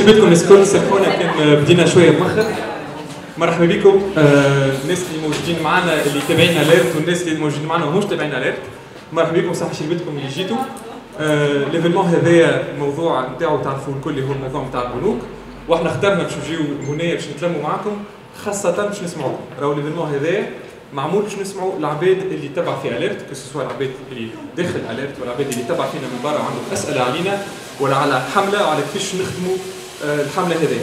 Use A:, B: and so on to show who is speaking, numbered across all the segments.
A: بيتكم الناس الكل سامحونا كان بدينا شوية مؤخر مرحبا بكم الناس اللي موجودين معنا اللي تابعين Alert والناس اللي موجودين معنا ومش تابعين Alert مرحبا بكم صحشي بيتكم اللي جيتوا آه، l'événement هذايا الموضوع نتاعو تعرفوا الكل هو الموضوع نتاع البنوك وإحنا اخترنا باش نجيو هنا باش نتلموا معكم خاصة باش نسمعوكم راهو l'événement هذايا معمول باش نسمعوا العباد اللي تبع في Alert que ce soit العباد اللي داخل Alert والعباد اللي تبع فينا من برا وعندهم اسئله علينا ولا على حمله وعلى كيفاش نخدموا الحملة هذه.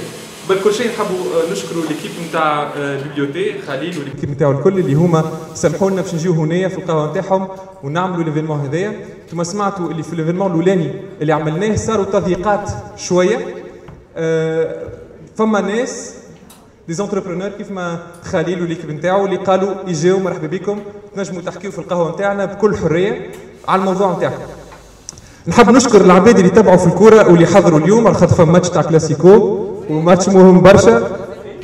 A: بل كل شيء نحبوا آه، نشكروا l'équipe نتاع ال Bibliothé خليل و l'équipe نتاعو الكل اللي هما سمحوا لنا باش نجيو هنايا في القهوة نتاعهم ونعملوا l'événement هذايا. كما سمعتوا اللي في l'événement الأولاني اللي عملناه صاروا تضييقات شوية. آه، فما ناس des entrepreneurs كيف ما خليل والليكيب نتاعو اللي قالوا يجيو مرحبا بكم. تنجموا تحكيوا في القهوة نتاعنا بكل حرية على الموضوع نتاعكم. نحب نشكر العباد اللي تابعوا في الكوره واللي حضروا اليوم على خاطر فما ماتش تاع كلاسيكو وماتش مهم برشا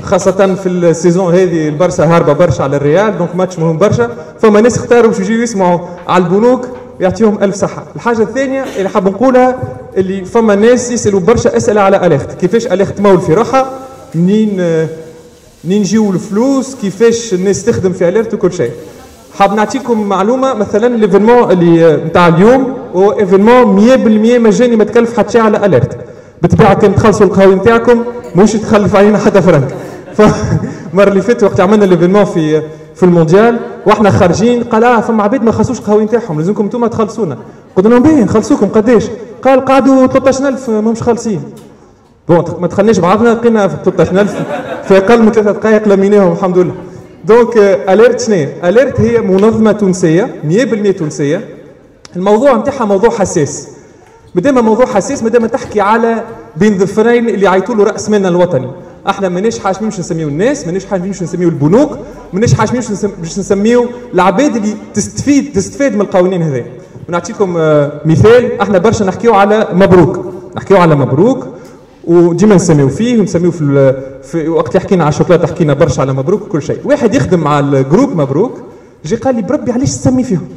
A: خاصة في ال saison هذه البرشا هاربة برشا على الريال donc match مهم برشا. فما ناس اختاروا باش يجيو يسمعوا على البنوك يعطيهم ألف صحة. الحاجة الثانية اللي حاب نقولها اللي فما ناس يسألوا برشا أسئلة على Alert. كيفاش Alert تمول في روحها؟ منين منين يجيو الفلوس؟ كيفاش الناس تخدم في Alert وكل شيء. حاب نعطيكم معلومة مثلا l'événement اللي نتاع اليوم هو événement 100% مجاني ما تكلف حتى شيء على Alert بالطبيعه كان تخلصوا القهوه نتاعكم مش تخلف علينا حتى فرنك. فالمره اللي فاتت وقت عملنا l'événement في في المونديال وإحنا خارجين قال آه فما عباد ما خلصوش القهوه نتاعهم لازمكم أنتم تخلصونا. قلنا لهم باهي نخلصوكم قداش؟ قال قعدوا 13000 ماهمش خالصين. bon ما دخلناش بعضنا لقينا في 13000 في أقل من ثلاث دقائق لميناهم الحمد لله. donc Alert شنو Alert هي منظمة تونسية 100% تونسية الموضوع نتاعها موضوع حساس. مادام موضوع حساس مادام تحكي على بين ظفرين اللي عيطوا له رأس مالنا الوطني. إحنا ماناش حاشمين باش نسميو الناس ماناش حاشمين باش نسميو البنوك ماناش حاشمين باش نسميو العباد اللي تستفيد تستفاد من القوانين هذه ونعطيكم مثال. إحنا برشا نحكيو على مبروك. نحكيو على مبروك وديما نسميو فيه ونسميو في, في وقت اللي حكينا على الشوكولاتة حكينا برشا على مبروك وكل شيء. واحد يخدم مع ال groupe مبروك جي قال لي بربي علاش تسمي فيهم؟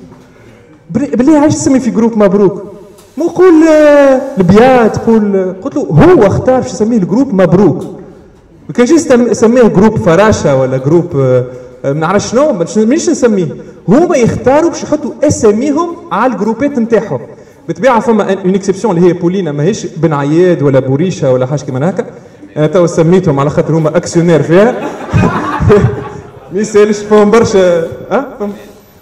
A: بالله علاش تسمي في groupe مبروك؟ مو قول ال BIAT تقول قلت له هو اختار باش يسميه ال groupe مبروك. ما كانش يسميه groupe فراشة ولا groupe ما نعرفش شنو مانيش نسميه هما يختاروا باش يحطوا اساميهم على الجروبات نتاعهم. بالطبيعة فما une exception اللي هي Poulina ماهيش بن عياد ولا بوريشة ولا حاجة كيما هكا. أنا تو سميتهم على خاطر هما actionnaires فيها. ما يسالش فهم برشا فهم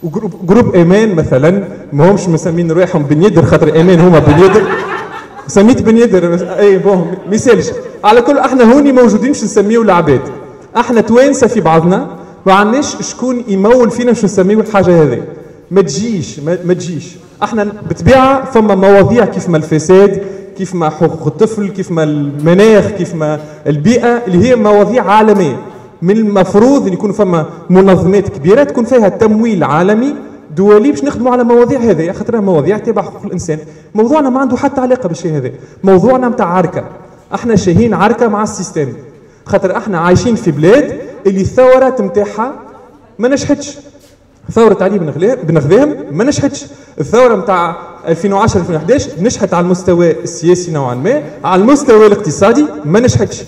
A: و groupe groupe Amen مثلا ما همش مسمين رواحهم بن يدر خاطر Amen هما بن يدر سميت بن يدر et bon ما يسالش على كل إحنا هوني موجودين باش نسميو العباد. إحنا توانسة في بعضنا ما عندناش شكون يمول فينا باش نسميو الحاجة هذه ما تجيش ما, تجيش. إحنا بالطبيعه فما مواضيع كيف ما الفساد كيف ما حقوق الطفل كيف ما المناخ كيف ما البيئة اللي هي مواضيع عالمية. من المفروض إن يكون فما منظمات كبيرة تكون فيها تمويل عالمي دولي باش نخدموا على مواضيع هذه خاطرها مواضيع تبع حقوق الإنسان. موضوعنا ما عنده حتى علاقة بالشيء هذا. موضوعنا نتاع عركة. إحنا شاهين عركة مع السيستم. خاطر إحنا عايشين في بلاد اللي الثورات نتاعها ما نجحتش. ثورة علي بن غذاهم ما نجحتش. الثورة نتاع 2010 2011 نجحت على المستوى السياسي نوعا ما. على المستوى الاقتصادي ما نجحتش.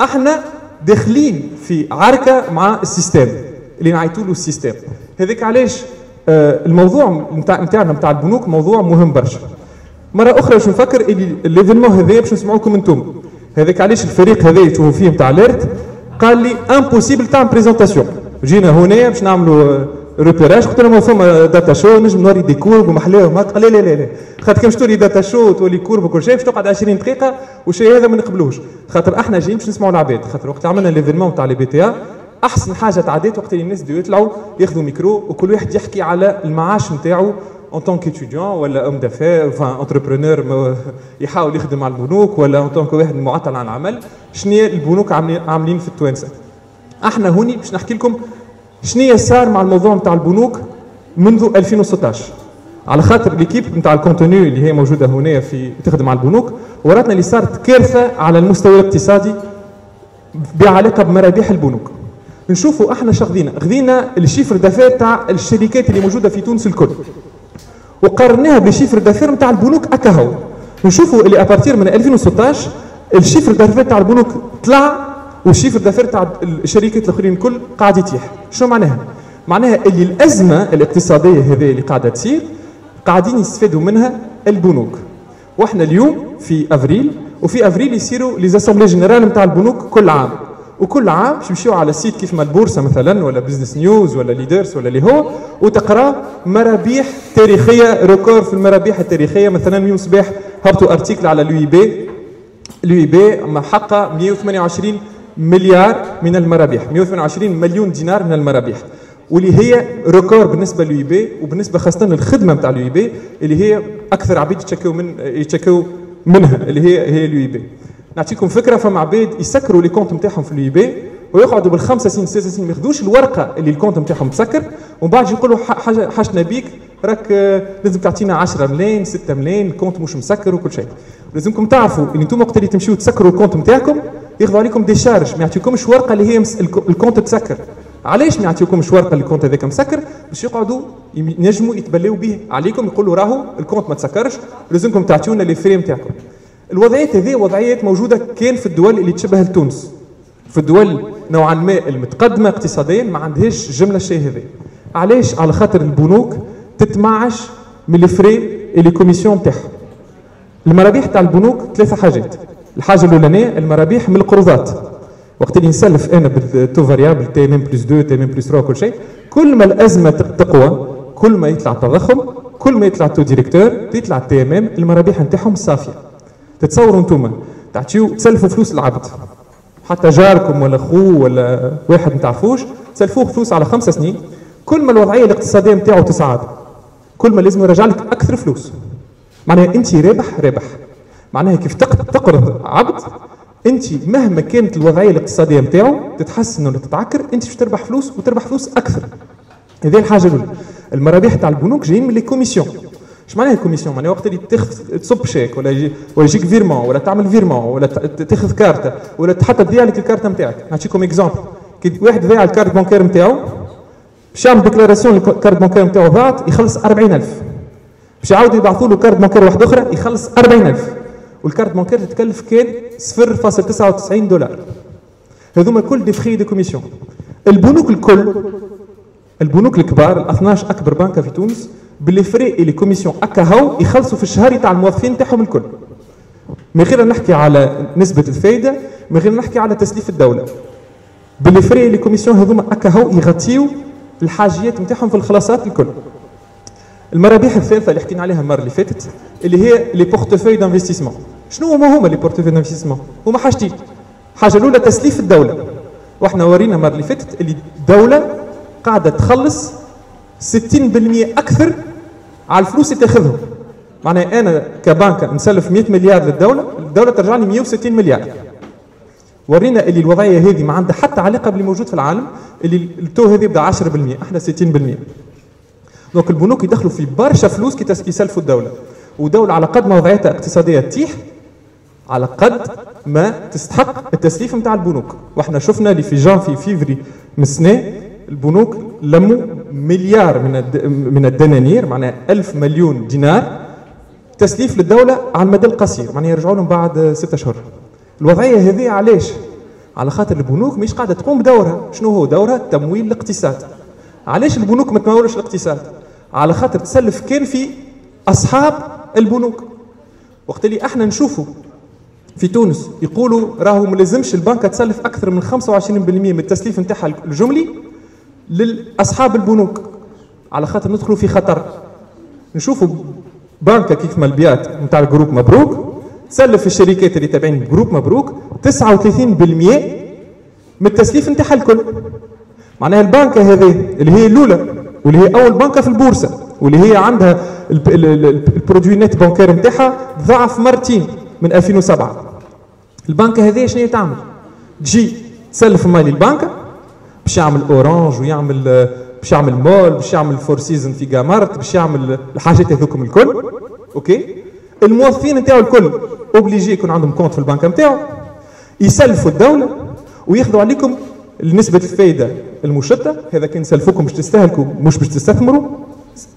A: إحنا داخلين في عركة مع ال système اللي نعيطوا له ال système. هذاك علاش؟ آه الموضوع نتاع نتاعنا نتاع البنوك موضوع مهم برشا. مرة أخرى باش نفكر اللي l'événement هذا باش نسمعوكم أنتم. هذاك علاش الفريق هذا تشوفوا فيه نتاع Alert قال لي impossible تاع présentation جينا هنا باش نعملوا repérage قلت لهم فما data show نجم نوري des courbes ومحلاهم قال لا لا لا لا. خاطر كان توري data show توري courbes وكل شيء باش تقعد 20 دقيقة والشيء هذا ما نقبلوش. خاطر إحنا جايين باش نسمعوا العباد. خاطر وقت عملنا l'événement تاع لي بي تي أحسن حاجة تعديت وقت اللي الناس يطلعوا ياخذوا ميكرو وكل واحد يحكي على المعاش نتاعو en tant qu'étudiant ولا homme d'affaires un entrepreneur يحاول يخدم على البنوك ولا en tant que واحد معطل عن العمل. شنو البنوك عاملين في التوانسة؟ إحنا هوني باش نحكي لكم شنو صار مع الموضوع نتاع البنوك منذ 2016 على خاطر l'équipe نتاع ال contenu اللي هي موجودة هنا في تخدم على البنوك وراتنا اللي صارت كارثة على المستوى الاقتصادي بعلاقة بمرابيح البنوك. نشوفوا أحنا خذينا خذينا ال chiffre d'affaires تاع الشركات اللي موجودة في تونس الكل. وقارناها ب chiffre d'affaires نتاع البنوك اكا هو نشوفوا اللي à partir من 2016 ال chiffre d'affaires تاع البنوك طلع وال chiffre d'affaires تاع الشركات الأخرين الكل قاعد يتيح. شنو معناها؟ معناها اللي الأزمة الاقتصادية هذه اللي قاعدة تصير قاعدين يستفادوا منها البنوك. وإحنا اليوم في أفريل وفي أفريل يصيروا les assemblées générales نتاع البنوك كل عام. وكل عام باش يمشيو على site كيف ما البورصة مثلا ولا Business News ولا Leaders ولا اللي هو وتقرأ مرابيح تاريخية record في المرابيح التاريخية. مثلا اليوم صباح هبطوا article على ال UIB. ال UIB محقق 128 مليار من المرابيح 128 مليون دينار من المرابيح واللي هي record بالنسبة لل UIB وبالنسبة خاصة للخدمة نتاع ال UIB اللي هي أكثر عبيد يتشكوا من يتشكوا منها اللي هي هي ال UIB. نعطيكم فكرة فما عباد يسكروا les comptes نتاعهم في ال UIB ويقعدوا بالخمسة سنين ستة سنين ما ياخذوش الورقة اللي ال compte نتاعهم مسكر ومن بعد يقولوا حاجتنا بيك راك لازم تعطينا 10 ملايين 6 ملايين ال compte مش مسكر وكل شيء. لازمكم تعرفوا إن أنتم وقت اللي تمشيو تسكروا ال compte نتاعكم ياخذوا عليكم des charges ما يعطيكمش ورقه اللي هي ال compte تسكر علاش ما يعطيوكمش ورقه اللي ال compte هذاك مسكر؟ باش يقعدوا ينجموا يتبلاو به عليكم يقولوا راهو ال compte ما تسكرش لازمكم تعطيونا les frais نتاعكم الوضعيات هذه وضعيات موجودة كان في الدول اللي تشبه لتونس. في الدول نوعا ما المتقدمة اقتصاديا ما عندهاش جملة الشيء هذا. علاش؟ على خاطر البنوك تتمعش من ال frais les commissions نتاعها المرابيح تاع البنوك ثلاثة حاجات. الحاجة الأولانية المرابيح من القروضات وقت اللي نسلف أنا بال taux variable TMM plus 2 TMM plus 3 كل شيء كل ما الأزمة تقوى كل ما يطلع التضخم كل ما يطلع taux directeur يطلع ال TMM المرابيح نتاعهم صافية. تتصوروا أنتم تعطيو تسلفوا فلوس العبد حتى جاركم ولا خوه ولا واحد ما تعرفوش تسلفوه فلوس على خمسة سنين كل ما الوضعية الاقتصادية نتاعو تصعد كل ما لازم يرجع لك أكثر فلوس. معناها أنت رابح رابح. معناها كيف تقرض عبد انت مهما كانت الوضعية الاقتصادية نتاعو تتحسن ولا تتعكر انت باش تربح فلوس وتربح فلوس أكثر. هذه الحاجة الاولى المرابح تاع البنوك جايين من les commissions. اش معناها ال commission؟ معناها وقت اللي تاخذ تصب شيك ولا يجي ولا يجيك virement ولا تعمل virement ولا تاخذ كارتة ولا حتى تضيع لك الكارتة نتاعك نعطيكم exemple كي واحد ضيع ال carte bancaire نتاعو باش يعمل déclaration ال carte bancaire نتاعو ضاعت يخلص 40000 باش يعاود يبعثوا له carte bancaire واحدة أخرى يخلص 40000 وال carte bancaire تتكلف كان 0.99 دولار. هذوما الكل des frais des commissions. البنوك الكل البنوك الكبار ال 12 أكبر بنكة في تونس ب les frais les commissions اكا هاو يخلصوا في الشهر تاع الموظفين تاعهم الكل. من غير نحكي على نسبة الفائده من غير نحكي على تسليف الدولة. ب les frais les commissions هذوما اكا هاو يغطيو الحاجيات نتاعهم في الخلاصات الكل. المرابيح الثالثه اللي حكينا عليها المرة اللي فاتت اللي هي les portefeuilles d'investissement شنو هما هما les portefeuilles d'investissement هما حاجتين الحاجة الأولى تسليف الدولة. وإحنا ورينا المرة اللي فاتت اللي الدولة قاعدة تخلص 60% أكثر على الفلوس اللي تاخذهم. معناها أنا كبنك نسلف 100 مليار للدولة الدولة ترجع لي 160 مليار. ورينا اللي الوضعية هذه ما عندها حتى علاقة باللي موجود في العالم اللي ال taux هذه يبدأ 10% إحنا 60% donc البنوك يدخلوا في برشا فلوس كي يسلفوا الدولة ودوله على قد ما وضعيتها اقتصاديه تيح على قد ما تستحق التسليف نتاع البنوك وإحنا شفنا اللي في جانفي فيفري من السنة البنوك لموا مليار من من الدنانير معناها ألف مليون دينار تسليف للدوله على المدى القصير معناها يرجعوا لهم بعد ستة اشهر الوضعيه هذه علاش على خاطر البنوك مش قاعدة تقوم بدورها شنو هو دورها تمويل الاقتصاد علاش البنوك ما تمولش الاقتصاد؟ على خاطر تسلف كان في أصحاب البنوك. وقت اللي إحنا نشوفوا في تونس يقولوا راهو ما لازمش البنكه تسلف أكثر من 25% من التسليف نتاعها الجملي لاصحاب البنوك. على خاطر ندخلوا في خطر. نشوفوا بنكة كيف ما ال BIAT نتاع ال groupe مبروك تسلف الشركات اللي تابعين groupe مبروك 39% من التسليف نتاعها الكل. معناها البنكه هذه اللي هي الأولى واللي هي أول بنكة في البورصة واللي هي عندها ال produit net bancaire نتاعها ضعف مرتين من 2007 البنكه هذه شنو تعمل؟ تجي تسلف مال البنكه باش يعمل Orange ويعمل باش يعمل مول باش يعمل Four Seasons في قمرت باش يعمل الحاجات هذوكم الكل OK؟ الموظفين نتاعو الكل obligé يكون عندهم compte في البنكه نتاعو يسلفوا الدولة وياخذوا عليكم نسبة الفايدة. المشتة هذا كان سلفكم باش تستهلكوا مش باش تستثمروا.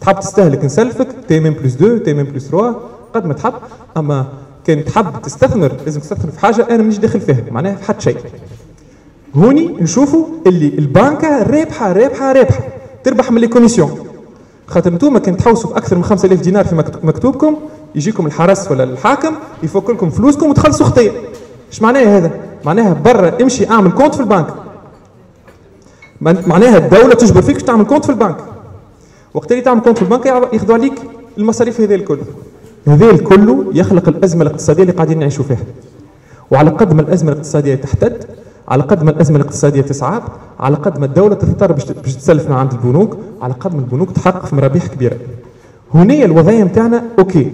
A: تحب تستهلك نسلفك TMM plus 2 TMM plus 3 قد ما تحب. أما كان تحب تستثمر لازم تستثمر في حاجة أنا مانيش داخل فيها معناها في حتى شيء. هوني نشوفوا اللي البنكة رابحة رابحة رابحة. تربح من les commissions خاطر أنتم كان تحوسوا في أكثر من 5000 دينار في مكتوبكم. يجيكم الحرس ولا الحاكم يفك لكم فلوسكم وتخلصوا خطيه إيش معناها هذا؟ معناها برا امشي أعمل compte في البنك. معناها الدولة تجبر فيك تعمل compte في البنك. وقت اللي تعمل compte في البنك ياخذوا عليك المصاريف هذه الكل. هذا الكل يخلق الأزمة الاقتصادية اللي قاعدين نعيشوا فيها. وعلى قد ما الأزمة الاقتصادية تحتد على قد ما الأزمة الاقتصادية تصعب على قد ما الدولة تضطر باش تسلف من عند البنوك على قد ما البنوك تحقق في مرابح كبيرة. هنا الوضعية نتاعنا OK.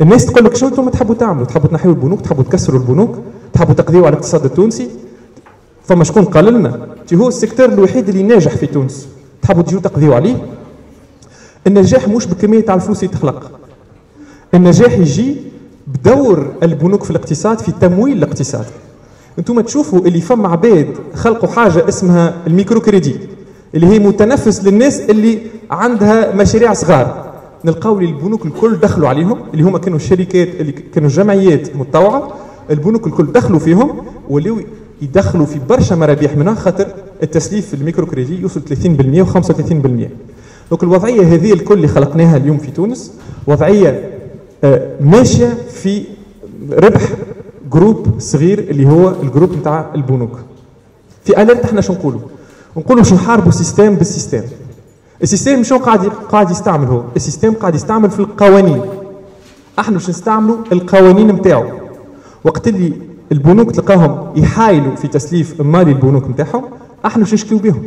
A: الناس تقول لك شو أنتم تحبوا تعملوا؟ تحبوا تنحيوا البنوك تحبوا تكسروا البنوك تحبوا تقضيوا على الاقتصاد التونسي؟ فما شكون قال لنا هو ال secteur الوحيد اللي ناجح في تونس تحبوا تجيو تقضيوا عليه النجاح مش بكميه تاع الفلوس اللي تخلق النجاح يجي بدور البنوك في الاقتصاد في تمويل الاقتصاد أنتم تشوفوا اللي فما عباد خلقوا حاجة اسمها ال micro-crédit اللي هي متنفس للناس اللي عندها مشاريع صغار. نلقاو البنوك الكل دخلوا عليهم اللي هما كانوا الشركات اللي كانوا جمعيات متطوعة. البنوك الكل دخلوا فيهم ولاو يدخلوا في برشا مرابيح منها خاطر التسليف في ال micro-crédit يوصل 30% و35% donc الوضعية هذه الكل اللي خلقناها اليوم في تونس وضعية آه، ماشية في ربح groupe صغير اللي هو ال groupe نتاع البنوك. في ALERT إحنا شو نقولوا؟ نقولوا باش نحاربوا ال système بال système. ال système شو قاعد قاعد يستعمل هو؟ ال système قاعد يستعمل في القوانين. إحنا باش نستعملوا؟ القوانين نتاعو. وقت اللي البنوك تلقاهم يحايلوا في تسليف مالي البنوك نتاعهم أحنا باش نشكيو بهم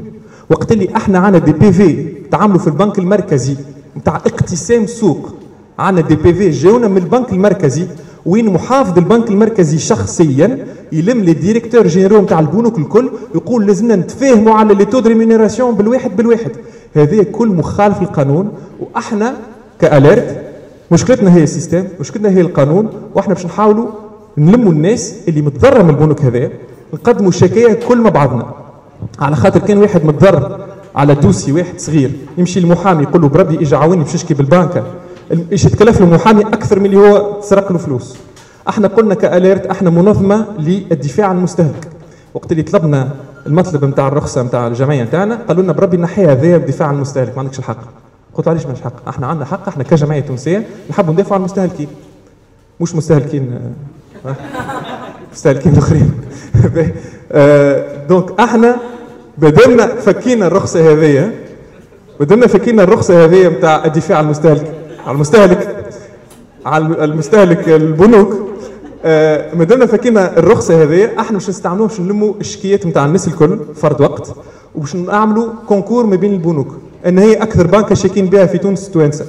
A: وقت اللي أحنا عندنا des PV تعاملوا في البنك المركزي نتاع اقتسام سوق عندنا des PV جاونا من البنك المركزي وين محافظ البنك المركزي شخصيا يلم les directeurs généraux نتاع البنوك الكل يقول لازمنا نتفاهموا على les taux rémunération بالواحد بالواحد. هذا كل مخالف للقانون وأحنا ك ALERT مشكلتنا هي ال système مشكلتنا هي القانون وأحنا باش نحاولوا نلموا الناس اللي متضرر من البنوك هذا نقدموا شكاية كل مع بعضنا. على خاطر كان واحد متضرر على dossier واحد صغير يمشي المحامي يقول له بربي أجي عاوني باش نشكي بالبنكة. إيش تكلف له محامي أكثر من اللي هو سرق له فلوس. إحنا قلنا كأليرت إحنا منظمة للدفاع عن المستهلك. وقت اللي طلبنا المطلب نتاع الرخصة نتاع الجمعية نتاعنا قالوا لنا بربي نحي هذايا بدفاع عن المستهلك ما عندكش الحق. قلت علاش ماش حق؟ إحنا عندنا حق إحنا كجمعية تونسية نحبوا ندافعوا عن المستهلكين. مش مستهلكين مستهلكين الاخرين دونك إحنا بدلنا فكينا الرخصة هذيا بدلنا فكينا الرخصة هذيا نتاع الدفاع عن المستهلك. على المستهلك. على المستهلك البنوك. ما دامنا فكينا الرخصة هذه. إحنا باش نستعملوها باش نلموا الشكيات نتاع الناس الكل فرد وقت. وباش نعملوا concours ما بين البنوك. إن هي أكثر بنكة شاكين بها في تونس التوانسه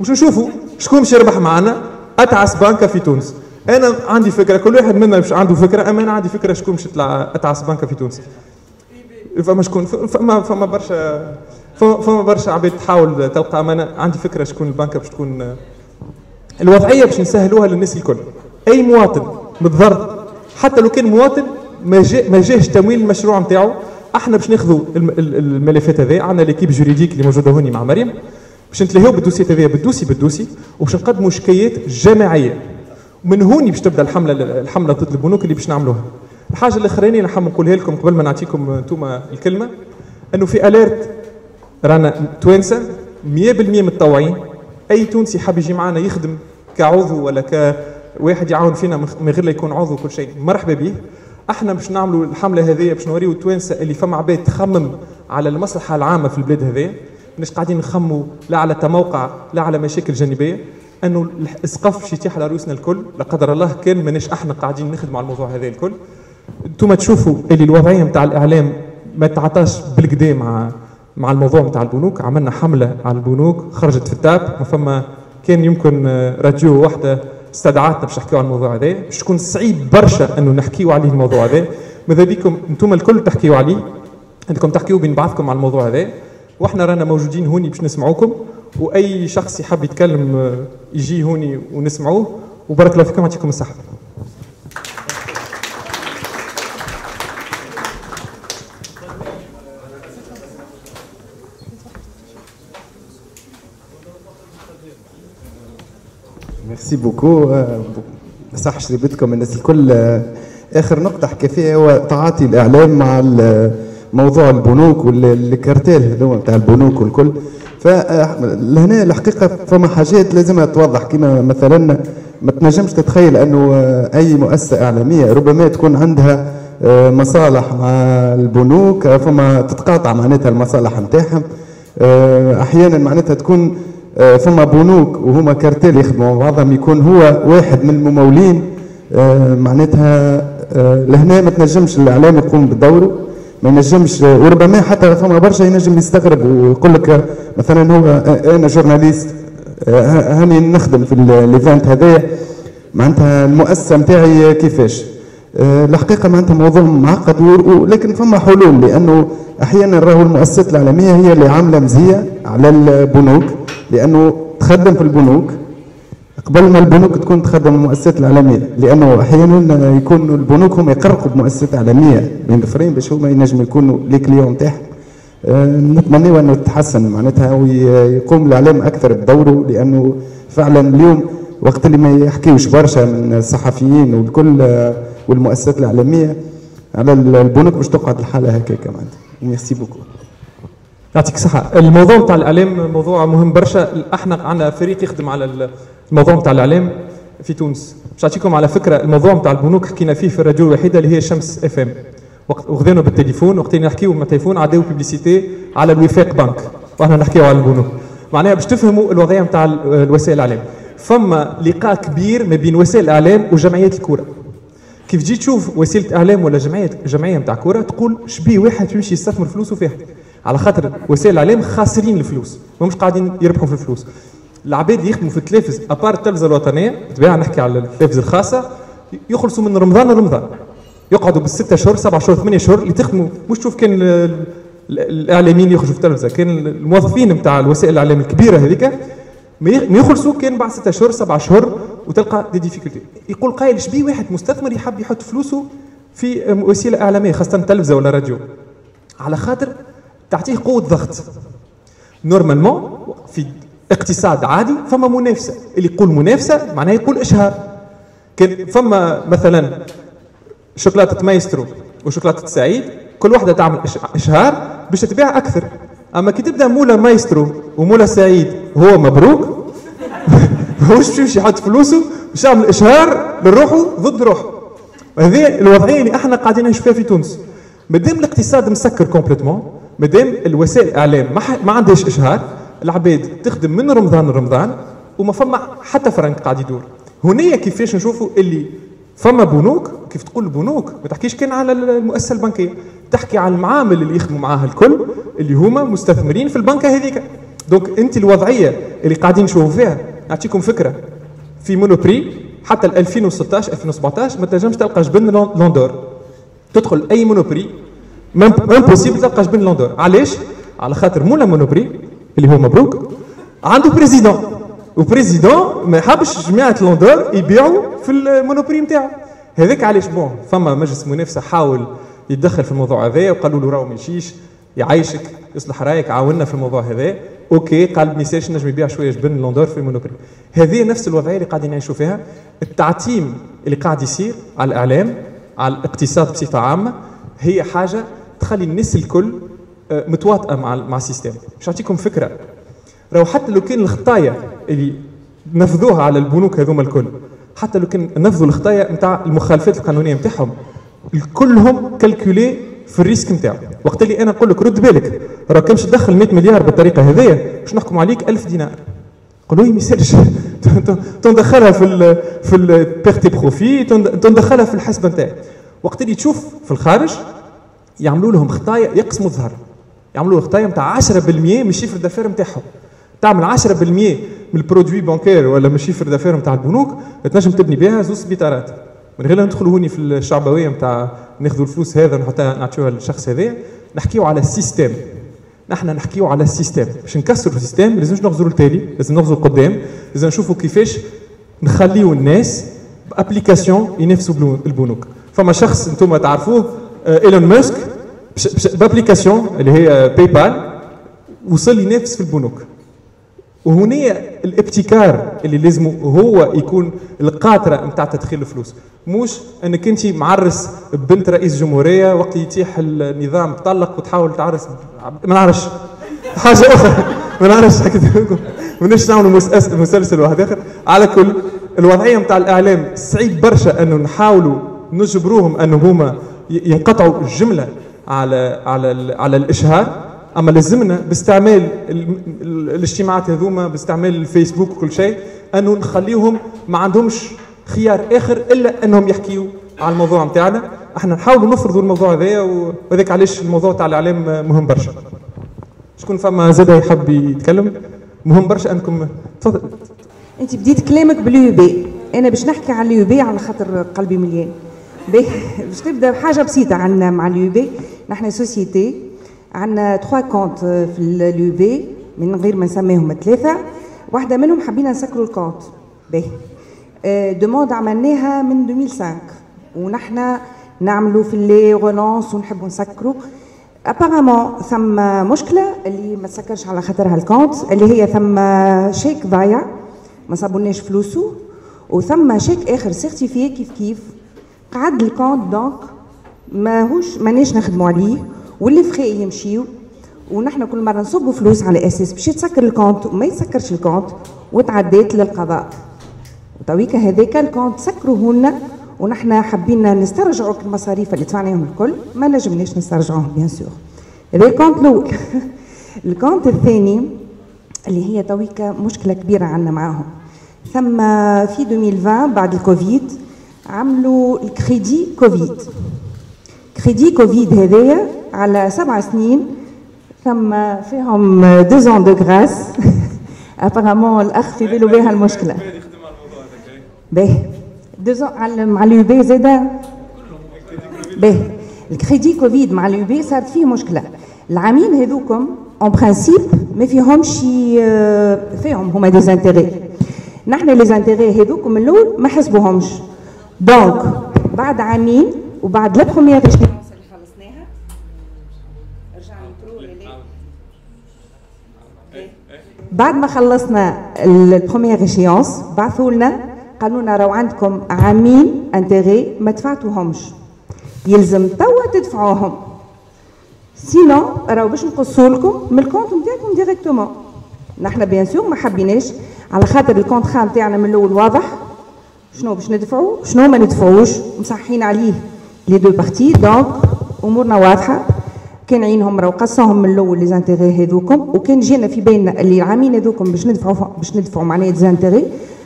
A: باش نشوفوا شكون باش يربح معنا؟ أتعس بنكة في تونس. أنا عندي فكرة كل واحد منا مش عنده فكرة أما أنا عندي فكرة شكون باش يطلع أتعس بنكه في تونس. فما شكون فما فما برشا فما برشا عباد تحاول تلقى أنا عندي فكرة شكون البنكه باش تكون الوضعية باش نسهلوها للناس الكل. أي مواطن متضرر حتى لو كان مواطن ما جا ما جاش تمويل المشروع نتاعو أحنا باش ناخذوا الملفات هذه عندنا ليكيب جوريديك اللي موجودة هوني مع مريم. باش نتلهيو بالدوسي هذايا بالدوسي بالدوسي وباش نقدموا شكايات جماعية. ومن هوني باش تبدأ الحملة الحملة ضد البنوك اللي باش نعملوها. الحاجة الأخرانية اللي نحب نقولها لكم قبل ما نعطيكم أنتم الكلمة أنه في اليرت رانا توانسة 100% متطوعين أي تونسي حاب يجي معنا يخدم كعضو ولا كواحد يعاون فينا من غير لا يكون عضو كل شيء مرحبا به إحنا باش نعملوا الحملة هذه باش نوريو التوانسة اللي فما عباد تخمم على المصلحة العامة في البلاد هذه. مش قاعدين نخموا لا على تموقع لا على مشاكل جانبية. أنه السقف باش يتيح على رؤوسنا الكل لا قدر الله كان ماناش أحنا قاعدين نخدموا على الموضوع هذا الكل. أنتم تشوفوا اللي الوضعية نتاع الإعلام ما تعطاش بالكدا مع مع الموضوع نتاع البنوك. عملنا حملة على البنوك خرجت في التاب فما كان يمكن راديو واحدة استدعتنا باش نحكيو على الموضوع هذا. باش تكون صعيب برشا أنه نحكيو عليه الموضوع هذا. ماذا بكم؟ أنتم الكل تحكيو عليه. انكم تحكيو بين بعضكم على الموضوع هذا. وإحنا رانا موجودين هوني باش نسمعوكم. وأي شخص يحب يتكلم يجي هوني ونسمعوه. وبارك الله فيكم يعطيكم
B: الصحة. Beaucoup. Euh, صح شريبتكم الناس الكل آخر نقطة حكى فيها هو تعاطي الإعلام مع موضوع البنوك والكارتيل هذوما بتاع البنوك والكل. فلهنا الحقيقة فما حاجات لازم توضح. كما مثلا ما تنجمش تتخيل أنه أي مؤسسة إعلامية ربما تكون عندها آه، مصالح مع البنوك فما تتقاطع معناتها المصالح نتاعهم. آه، أحيانا معناتها تكون آه، فما بنوك وهما كارتيل يخدموا بعضهم يكون هو واحد من الممولين. معناتها لهنا ما تنجمش الإعلام يقوم بدوره. ما ينجمش وربما حتى فما برشا ينجم يستغرب ويقول لك مثلا هو أنا journaliste هاني نخدم في ال event هذايا. معناتها المؤسسة نتاعي كيفاش؟ آه، الحقيقة معناتها موضوع معقد ولكن فما حلول لأنه أحيانا راهو المؤسسات الاعلاميه هي اللي عاملة مزية على البنوك لأنه تخدم في البنوك. قبل ما البنوك تكون تخدم المؤسسات الاعلاميه لأنه أحيانا يكون البنوك هم يقرقوا بمؤسسات اعلاميه من الآخرين باش هما ينجموا يكونوا les clients تاعهم. آه، نتمنى أنه تتحسن معناتها ويقوم الإعلام أكثر بدوره لأنه فعلا اليوم وقت اللي ما يحكيوش برشا من الصحفيين والكل آه، والمؤسسات الاعلاميه على البنوك باش تقعد الحالة هكاك معناتها. merci beaucoup
A: يعطيك الصحة الموضوع نتاع الإعلام موضوع مهم برشا. إحنا عندنا فريق يخدم على الموضوع نتاع الإعلام في تونس. باش نعطيكم على فكرة الموضوع نتاع البنوك حكينا فيه في الراديو الوحيدة اللي هي شمس إف إم. وخذينا بالتليفون وقت نحكيو بالتليفون عداو بيبليسيتي على الوفاق بنك. وإحنا نحكيو على البنوك. معناها باش تفهموا الوضعية نتاع الوسائل الإعلام. فما لقاء كبير ما بين وسائل الإعلام وجمعيات الكورة. كيف تجي تشوف وسيلة إعلام ولا جمعيه جمعية نتاع كورة تقول شبيه واحد يمشي يستثمر فلوسه فيها. على خاطر وسائل الإعلام خاسرين الفلوس مش قاعدين يربحوا في الفلوس. العباد اللي يخدموا في التلفز ابار التلفزة الوطنية بالطبيعة نحكي على التلفزة الخاصة يخلصوا من رمضان لرمضان. يقعدوا بالستة شهور سبعة شهور ثمانية شهور اللي تخدموا. مش تشوف كان الإعلاميين يخرجوا في التلفزة كان الموظفين نتاع الوسائل الاعلام الكبيرة هذيك ما يخلصوا كان بعد ستة شهور سبعة شهور وتلقى des difficultés يقول قايل شبيه واحد مستثمر يحب يحط فلوسه في وسيلة إعلامية خاصة تلفزه ولا راديو. على خاطر تعطيه قوة ضغط. normalement في اقتصاد عادي فما منافسة. اللي يقول منافسة معناه يقول إشهار. كان فما مثلا شوكولاتة مايسترو وشوكولاتة سعيد كل واحدة تعمل إشهار باش تبيع أكثر. أما كي تبدأ مولا مايسترو ومولا سعيد هو مبروك؟ ماهوش باش يحط فلوسه؟ باش يعمل إشهار لروحه ضد روحه. هذه الوضعية اللي إحنا قاعدين نعيش فيها في تونس. مادام الاقتصاد مسكر complètement مادام الوسائل الإعلام ما, ما عندهاش إشهار العباد تخدم من رمضان لرمضان وما فما حتى فرنك قاعد يدور. هنا كيفاش نشوفوا اللي فما بنوك كيف تقول بنوك ما تحكيش كان على المؤسسة البنكية تحكي على المعامل اللي يخدموا معاها الكل اللي هما مستثمرين في البنكة هذيك. donc أنت الوضعية اللي قاعدين نشوفوا فيها نعطيكم فكرة. في Monoprix حتى 2016 2017 ما تنجمش تلقى جبن Land'Or تدخل أي Monoprix impossible تلقى جبن Land'Or علاش؟ على خاطر مولى Monoprix اللي هو مبروك عنده président و président ما يحبش جماعة Land'Or يبيعوا في ال Monoprix نتاعو هذاك علاش bon فما مجلس منافسه حاول يتدخل في الموضوع هذا وقالوا له راهو ما يمشيش يعيشك يصلح رايك عاوننا في الموضوع هذا. OK قال ما نجم يبيع شوية جبن Land'Or في ال Monoprix. هذه نفس الوضعية اللي قاعدين نعيشوا فيها. التعتيم اللي قاعد يصير على الإعلام على الاقتصاد بصفة عامة هي حاجة تخلي الناس الكل آه، متواطئة مع مع ال système. باش نعطيكم فكرة. راهو حتى لو كان الخطايا اللي نفذوها على البنوك هذوما الكل حتى لو كان نفذوا الخطايا نتاع المخالفات القانونية نتاعهم كلهم calculé في ال risque نتاعو وقت اللي أنا نقول لك رد بالك راه كان تدخل 100 مليار بالطريقة هذيا باش نحكم عليك 1000 دينار. قولوا لي ما يصيرش. تندخلها في ال في ال perte et profit تندخلها في الحسبة نتاعي وقت اللي تشوف في الخارج يعملوا لهم خطايا يقسموا الظهر. يعملوا خطايا نتاع 10% من ال chiffre d'affaires نتاعهم تعمل 10% من ال produit bancaire ولا من ال chiffre d'affaires نتاع البنوك تنجم تبني بها زوج سبيطارات. من غير ندخلوا هوني في الشعبوية نتاع ناخذوا الفلوس هذا حتى نعطيوها للشخص هذا نحكيو على ال système نحن نحكيو على ال système باش نكسروا ال système لازمش نغزروا التالي لازم نغزروا القدام لازم نشوفوا كيفاش نخليو الناس ب application ينافسوا البنوك. فما شخص أنتم تعرفوه ايلون ماسك ب application اللي هي PayPal وصل ينافس في البنوك وهنا الابتكار اللي لازم هو يكون القاطره نتاع تدخيل الفلوس مش انك انت معرس بنت رئيس جمهوريه وقت يتيح النظام طلق وتحاول تعرس ما نعرفش حاجة أخرى ما نعرفش ماناش نعملوا مسلسل واحد اخر على كل الوضعيه نتاع الاعلام صعيب برشا انه نحاولوا نجبروهم انه هما ينقطعوا الجملة على على على الإشهار. أما لازمنا باستعمال الاجتماعات هذوما باستعمال الفيسبوك وكل شيء أنه نخليهم ما عندهمش خيار آخر إلا أنهم يحكيوا على الموضوع نتاعنا إحنا نحاولوا نفرضوا الموضوع هذايا وهذاك علاش الموضوع تاع الإعلام مهم برشا. شكون فما زاد يحب يتكلم؟ مهم برشا أنكم تفضل.
C: أنت بديت كلامك بال UIB أنا باش نحكي على ال UIB على خاطر قلبي مليان. باش نبدأ بحاجة بسيطة عندنا مع ال UIB نحن société. عندنا trois comptes في ال UIB من غير ما نسميهم ثلاثة. واحدة منهم حبينا نسكروا ال compte. باهي. demande عملناها من 2005 ونحن نعملوا في les relances ونحبوا نسكروا. apparemment ثم مشكلة اللي ما تسكرش على خاطرها ال compte اللي هي ثم شيك ضايع. ما صابوناش فلوسه. وثم شيك آخر certifié كيف كيف. قعد ال compte donc ماهوش مانيش نخدموا عليه واللي يمشيو ونحن كل مرة نصبوا فلوس على أساس باش يتسكر ال compte وما يتسكرش ال compte وتعديت للقضاء. وتويكا هذاك ال compte سكروه لنا ونحن حبينا نسترجعوا المصاريف اللي دفعناهم الكل ما نجمناش نسترجعوهم bien sûr هذا ال compte الأول. ال compte الثاني اللي هي تويكا مشكلة كبيرة عندنا معاهم. ثم في 2020 بعد الكوفيد عملوا ال crédit Covid. crédit Covid هذايا على سبع سنين ثم فيهم deux ans de grâce apparemment الأخ في باله بها المشكلة. باهي. deux ans على مع ال UIB زاده باهي. ال crédit Covid مع ال UIB صارت فيه مشكلة. العامين هذوكم en principe ما فيهمش فيهم هما des intérêts نحن les intérêts هذوكم الأول ما حسبوهمش. donc بعد عامين وبعد la première اللي خلصناها رجع بعد ما خلصنا ال première échéance بعثوا لنا قالوا لنا راهو عندكم عامين intérêts ما دفعتوهمش. يلزم توا تدفعوهم. sinon راهو باش نقصوا لكم من ال compte نتاعكم directement نحن bien sûr ما حبيناش. على خاطر ال contrat نتاعنا من الأول واضح. شنو باش ندفعوا شنو ما ندفعوش؟ مصحين عليه les deux parties. donc أمورنا واضحة. كان عينهم راهو قصاهم من الأول les intérêts هذوكم وكان جينا في بالنا اللي العامين هذوكم باش ندفعوا باش ندفعوا معناها زانتيغي.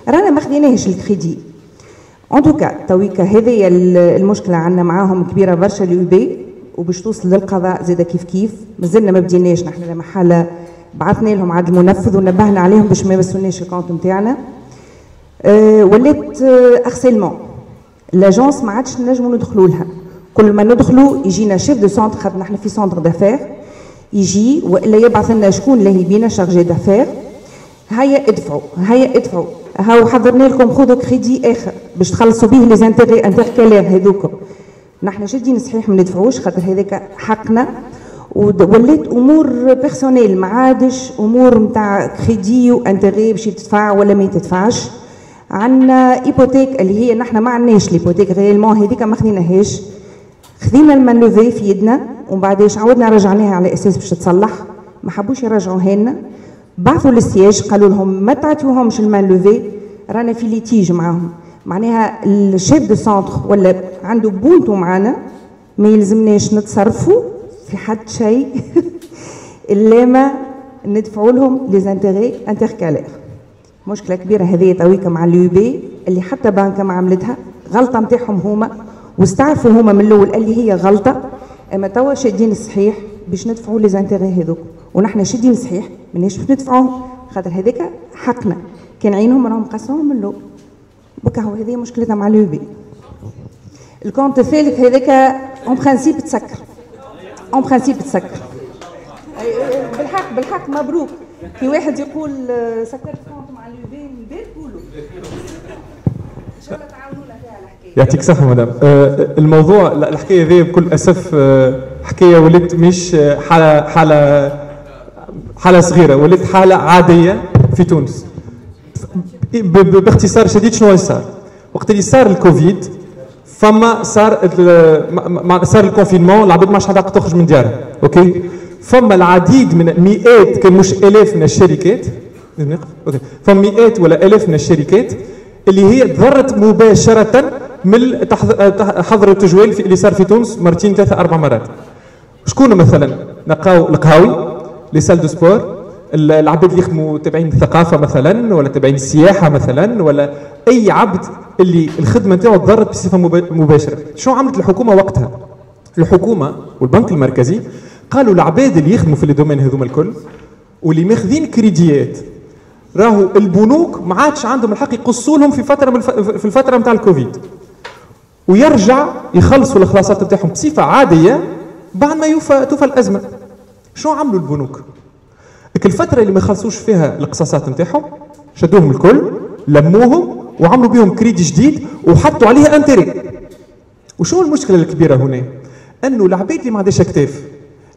C: رانا ما خديناهش ال crédit. en tout cas تويكا هذه المشكلة عندنا معاهم كبيرة برشا ال UIB وباش توصل للقضاء زاد كيف كيف. مازلنا ما بديناش نحن لما حاله بعثنا لهم عاد المنفذ ونبهنا عليهم باش ما يمسوناش ال compte نتاعنا. ولات harcèlement l'agence ما عادش نجموا ندخلوا لها. كل ما ندخلوا يجينا chef de centre خاطر نحن في centre d'affaires. يجي وإلا يبعث لنا شكون اللي بينا chargé d'affaires. هيا ادفعوا هيا ادفعوا. هاو حضرنا لكم خذوا كريدي آخر باش تخلصوا به les intérêts intercalaires هذوكم نحن شادين صحيح ما ندفعوش خاطر هذاك حقنا. ولات أمور personnelles ما عادش أمور نتاع crédit و intérêts باش تدفع ولا ما تدفعش عندنا hypothèque اللي هي نحن ما عندناش l'hypothèque réellement هذيك ما خديناهاش. خذينا ال mainlevée في يدنا ومن بعدش عاودنا رجعناها على أساس باش تتصلح ما حبوش يرجعوها لنا. بعثوا لل siège قالوا لهم ما تعطيوهمش ال mainlevée رانا في litige معاهم. معناها ال chef de centre ولا عنده بونتو معانا ما يلزمناش نتصرفوا في حد شيء. إلا ما ندفعوا لهم les intérêts intercalaires مشكلة كبيرة هذه تويكا مع ال UIB اللي حتى بانكا ما عملتها غلطة نتاعهم هما واستعرفوا هما من الأول اللي هي غلطة. أما توا شادين الصحيح باش ندفعوا les intérêts هذوك. ونحن شادين صحيح ماناش باش ندفعوهم خاطر هذاك حقنا. كان عينهم راهم قاسوهم من الأول. وكاهو هذه مشكلتنا مع ال UIB. ال compte الثالث هذاك en principe تسكر. en principe تسكر. بالحق بالحق مبروك. في واحد يقول سكرت compte مع ال UIB من البيت قولوا. إن شاء الله تعاونونا فيها الحكاية.
A: يعطيك الصحة مدام. آه الموضوع لا الحكاية ذي بكل أسف آه حكاية ولات مش حالة حالة حالة صغيرة ولات حالة عادية في تونس. باختصار شديد شنو صار؟ وقت اللي صار الكوفيد فما صار صار ال confinement العباد ما عادش تخرج من ديارها أوكي؟ فما العديد من مئات كان مش آلاف من الشركات. أوكي. فما مئات ولا آلاف من الشركات اللي هي تضرت مباشرة من حظر التجوال اللي صار في تونس مرتين ثلاثة أربع مرات. شكون مثلا؟ نلقاو القهاوي les salles de sport العباد اللي يخدموا تابعين الثقافة مثلا ولا تابعين السياحة مثلا ولا أي عبد اللي الخدمة نتاعو تضرت بصفة مباشرة. شو عملت الحكومة وقتها؟ الحكومة والبنك المركزي قالوا العباد اللي يخدموا في الدومين هذوما الكل واللي ماخذين كريديات. راهو البنوك ما عادش عندهم الحق يقصوا لهم في فترة من في الفترة نتاع الكوفيد. ويرجع يخلصوا الخلاصات نتاعهم بصفة عادية بعد ما يوفى توفى الأزمة. شو عملوا البنوك؟ الفترة اللي ما خلصوش فيها القصاصات نتاعهم شدوهم الكل لموهم وعملوا بهم كريدي جديد وحطوا عليه انتري. وشو المشكلة الكبيرة هنا؟ أنه العباد اللي ما عندهاش أكتاف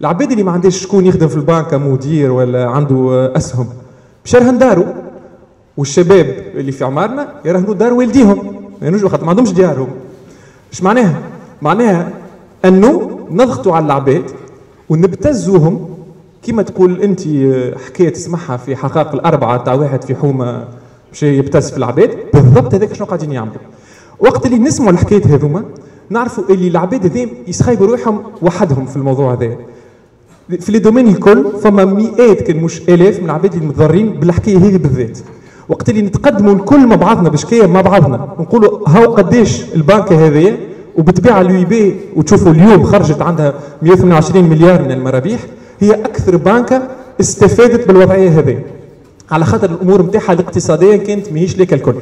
A: العباد اللي ما عندهاش شكون يخدم في البنك مدير ولا عنده أسهم. بشرهن دارو. والشباب اللي في عمارنا يرهنوا دار والديهم. يعني ما عندهمش ديارهم. إيش معناها؟ معناها أنه نضغطوا على العباد ونبتزوهم. كما تقول أنت حكاية تسمعها في حقائق الأربعة تاع واحد في حومة مشى يبتز في العباد. بالضبط هذاك شنو قاعدين يعملوا. وقت اللي نسمعوا الحكايات هذوما نعرفوا اللي العباد هذين يسخيبوا روحهم وحدهم في الموضوع هذا. في لي دومين الكل فما مئات كان مش آلاف من العباد اللي متضررين بالحكايه هذه بالذات. وقت اللي نتقدموا الكل مع بعضنا بشكايه مع بعضنا. ونقولوا هاو قداش البنكه هذه وبالطبيعه ال UIB وتشوفوا اليوم خرجت عندها 128 مليار من المرابيح هي أكثر بنكة استفادت بالوضعية هذه على خاطر الأمور نتاعها الاقتصاديه كانت ماهيش ليك الكل.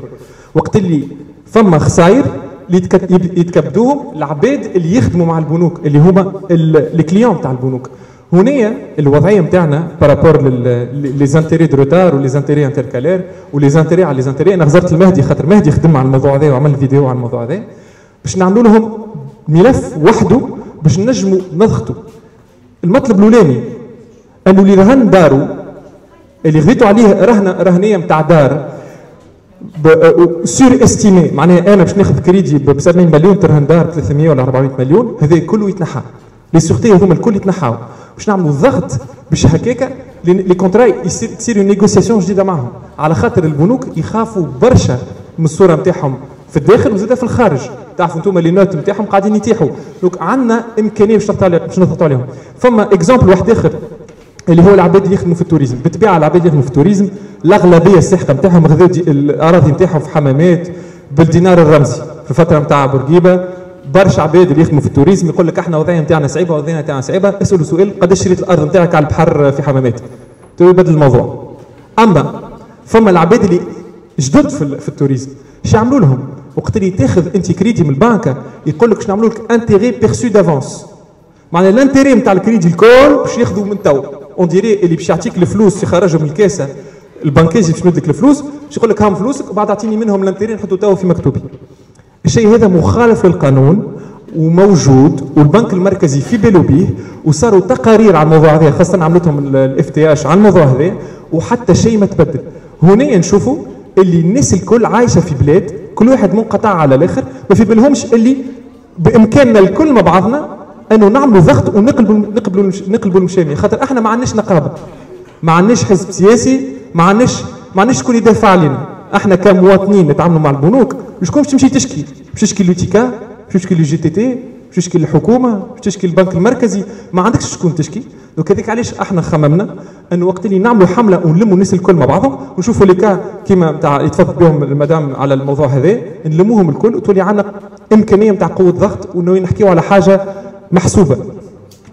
A: وقت اللي فما خسائر اللي يتكبدوهم العباد اللي يخدموا مع البنوك اللي هما ال clients تاع البنوك. هنا الوضعية نتاعنا par rapport les intérêts de retard و les intérêts intercalaires و les intérêts على les intérêts أنا غزرت المهدي خاطر مهدي خدم على الموضوع هذا وعمل فيديو على الموضوع هذا. باش نعملوا لهم ملف وحده باش نجموا نضغطوا. المطلب الأولاني انه اللي رهن دارو اللي خذيتوا عليه رهنه رهنية نتاع دار surestimée معناها أنا باش ناخذ كريدي ب 70 مليون ترهن دار 300 ولا 400 مليون هذا كله يتنحى. les sûretés هذوما الكل يتنحاو. باش نعملوا ضغط باش هكاكا les contrats تصير négociation جديدة معهم. على خاطر البنوك يخافوا برشا من الصورة نتاعهم في الداخل وزاد في الخارج. تعرفوا أنتم les notes نتاعهم قاعدين يتيحوا. donc عندنا إمكانية باش باش نضغطوا عليهم. فما exemple واحد آخر اللي هو العباد اللي يخدموا في ال tourisme. بالطبيعة العباد اللي يخدموا في ال tourisme الأغلبية الساحقه نتاعهم خذوا الأراضي نتاعهم في حمامات بالدينار الرمزي. في الفترة نتاع بورقيبة برشا عباد اللي يخدموا في ال tourisme يقول لك إحنا وضعية نتاعنا صعيبة وضعيه نتاعنا صعيبة اسألوا سؤال قداش شريت الأرض نتاعك على البحر في حمامات؟ تو يبدل الموضوع. أما فما العباد اللي جدد في, في ال tourisme اش يعملوا لهم؟ وقت اللي تاخذ انت كريدي من البنكه يقول لك شنو نعملوا لك؟ intérêts perçus d'avance معناها ال intérêt نتاع الكريدي الكل باش ياخذوا من تو on dirait اللي باش يعطيك الفلوس يخرجهم من الكاسة. البنكاجي باش يمد لك الفلوس باش يقول لك هاهم فلوسك وبعد أعطيني منهم ال intérêt نحطوا تو في مكتوبي. الشيء هذا مخالف للقانون وموجود والبنك المركزي في بالو بيه وصاروا تقارير على الموضوع هذا خاصة عملتهم ال FTH على الموضوع هذا وحتى شيء ما تبدل. هنا نشوفوا اللي الناس الكل عايشة في بلاد كل واحد منقطع على الآخر ما في بالهمش اللي بإمكاننا الكل مع بعضنا أنه نعملوا ضغط ونقلبوا نقلبوا نقلبوا المشاميه خاطر إحنا ما عندناش نقابة. ما عندناش حزب سياسي ما عندناش ما عندناش شكون يدافع علينا. أحنا كمواطنين نتعاملوا مع البنوك شكون باش تمشي تشكي؟ باش تشكي ل UTICA باش تشكي لل UGTT باش تشكي للحكومه باش تشكي للبنك المركزي. ما عندكش شكون تشكي؟ donc هذيك علاش أحنا خممنا انه وقت اللي نعملوا حملة ونلموا الناس الكل مع بعضهم ونشوفوا les cas كيما نتاع يتفضل بهم المدام على الموضوع هذا نلموهم الكل وتولي عندنا إمكانية نتاع قوة ضغط وانه نحكيو على حاجة محسوبة.